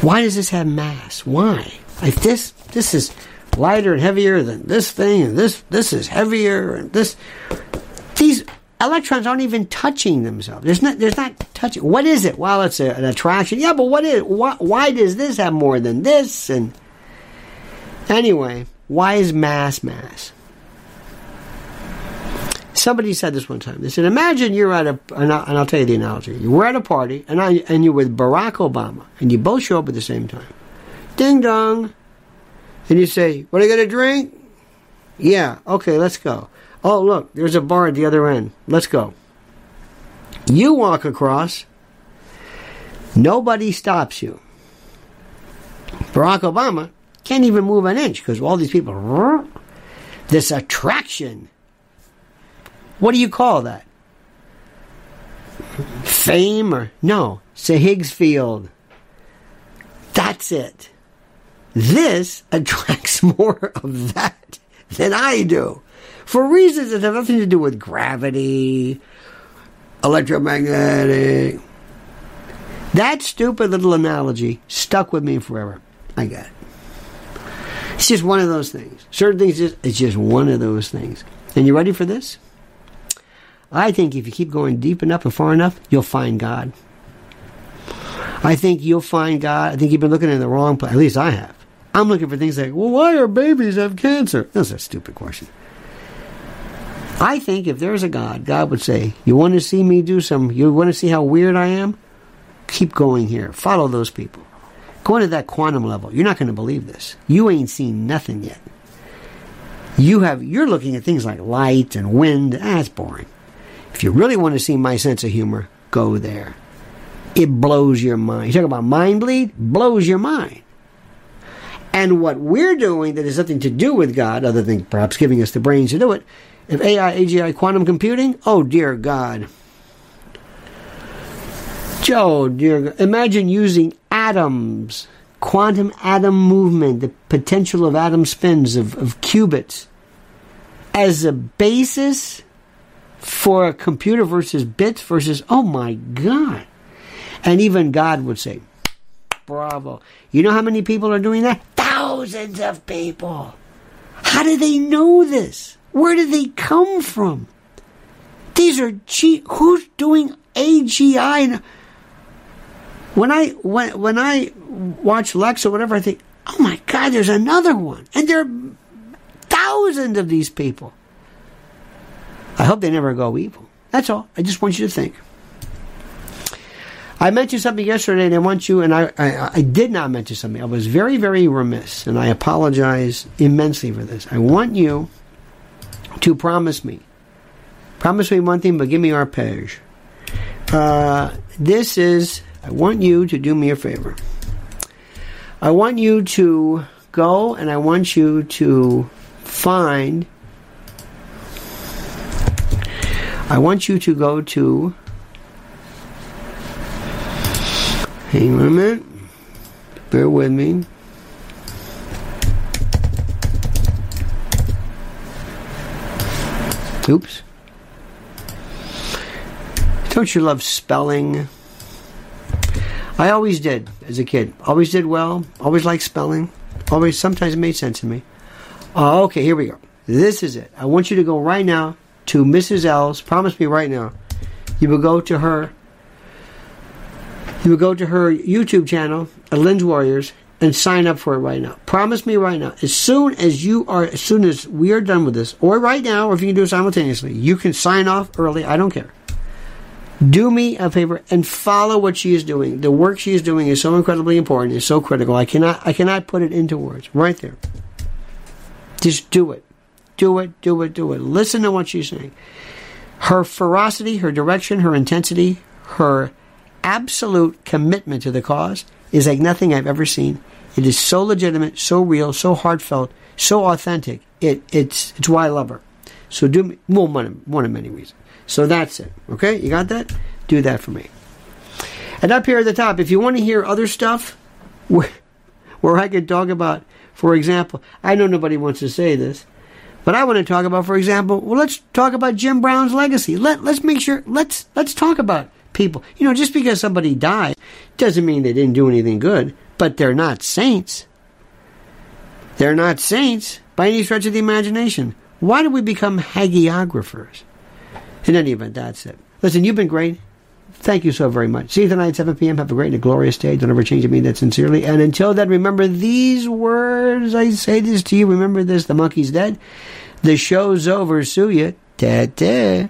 Why does this have mass? Why? Like this this is lighter and heavier than this thing, and this this is heavier, and this these electrons aren't even touching themselves. There's not there's not touching. What is it? Well, it's a, an attraction. Yeah, but what is? Why, why does this have more than this? And anyway, why is mass mass? Somebody said this one time. They said, "Imagine you're at a, and I'll, tell you the analogy. You were at a party, and I, and you're with Barack Obama, and you both show up at the same time. Ding dong, and you say, "What are you gonna drink?" Yeah, okay, let's go. Oh, look, there's a bar at the other end. Let's go. You walk across. Nobody stops you. Barack Obama can't even move an inch because all these people. This attraction what do you call that? Fame or no? It's a Higgs field. That's it. This attracts more of that than I do. For reasons that have nothing to do with gravity, electromagnetic. That stupid little analogy stuck with me forever. I got it. It's just one of those things. Certain things, just, it's just one of those things. And you ready for this? I think if you keep going deep enough and far enough, you'll find God. I think you'll find God. I think you've been looking in the wrong place. At least I have. I'm looking for things like, well, why are babies have cancer? That's a stupid question. I think if there's a God, God would say, You want to see me do some, you want to see how weird I am? Keep going here. Follow those people. Go into that quantum level. You're not going to believe this. You ain't seen nothing yet. You have, you're looking at things like light and wind. That's boring. If you really want to see my sense of humor, go there. It blows your mind. You talk about mind bleed? Blows your mind. And what we're doing that has nothing to do with God, other than perhaps giving us the brains to do it, if AI, AGI, quantum computing, oh dear God. Joe, dear God. Imagine using atoms, quantum atom movement, the potential of atom spins, of, of qubits, as a basis for a computer versus bits versus, oh my God. And even God would say, bravo. You know how many people are doing that? Thousands of people. How do they know this? Where do they come from? These are G. Who's doing AGI? When I when when I watch Lex or whatever, I think, oh my God, there's another one, and there are thousands of these people. I hope they never go evil. That's all. I just want you to think. I mentioned something yesterday, and I want you, and I, I, I, did not mention something. I was very, very remiss, and I apologize immensely for this. I want you to promise me. Promise me one thing, but give me arpege. Uh, this is, I want you to do me a favor. I want you to go and I want you to find I want you to go to. Hang on a minute. Bear with me. Oops. Don't you love spelling? I always did as a kid. Always did well. Always liked spelling. Always, sometimes it made sense to me. Uh, okay, here we go. This is it. I want you to go right now to Mrs. L's. Promise me right now, you will go to her. You will go to her YouTube channel, uh, Lynn's Warriors, and sign up for it right now. Promise me right now. As soon as you are, as soon as we are done with this, or right now, or if you can do it simultaneously, you can sign off early. I don't care. Do me a favor and follow what she is doing. The work she is doing is so incredibly important. It's so critical. I cannot, I cannot put it into words. Right there. Just do it. Do it, do it, do it. Listen to what she's saying. Her ferocity, her direction, her intensity, her absolute commitment to the cause is like nothing I've ever seen. It is so legitimate, so real, so heartfelt, so authentic. It, it's, it's why I love her. So do me, well, one of, one of many reasons. So that's it. Okay, you got that? Do that for me. And up here at the top, if you want to hear other stuff where, where I could talk about, for example, I know nobody wants to say this, But I want to talk about, for example, well, let's talk about Jim Brown's legacy. Let let's make sure let's let's talk about people. You know, just because somebody died doesn't mean they didn't do anything good, but they're not saints. They're not saints by any stretch of the imagination. Why do we become hagiographers? In any event, that's it. Listen, you've been great. Thank you so very much. See you tonight at 7 p.m. Have a great and a glorious day. Don't ever change it. Mean that sincerely. And until then, remember these words. I say this to you. Remember this. The monkey's dead. The show's over. Sue you. Ta-ta.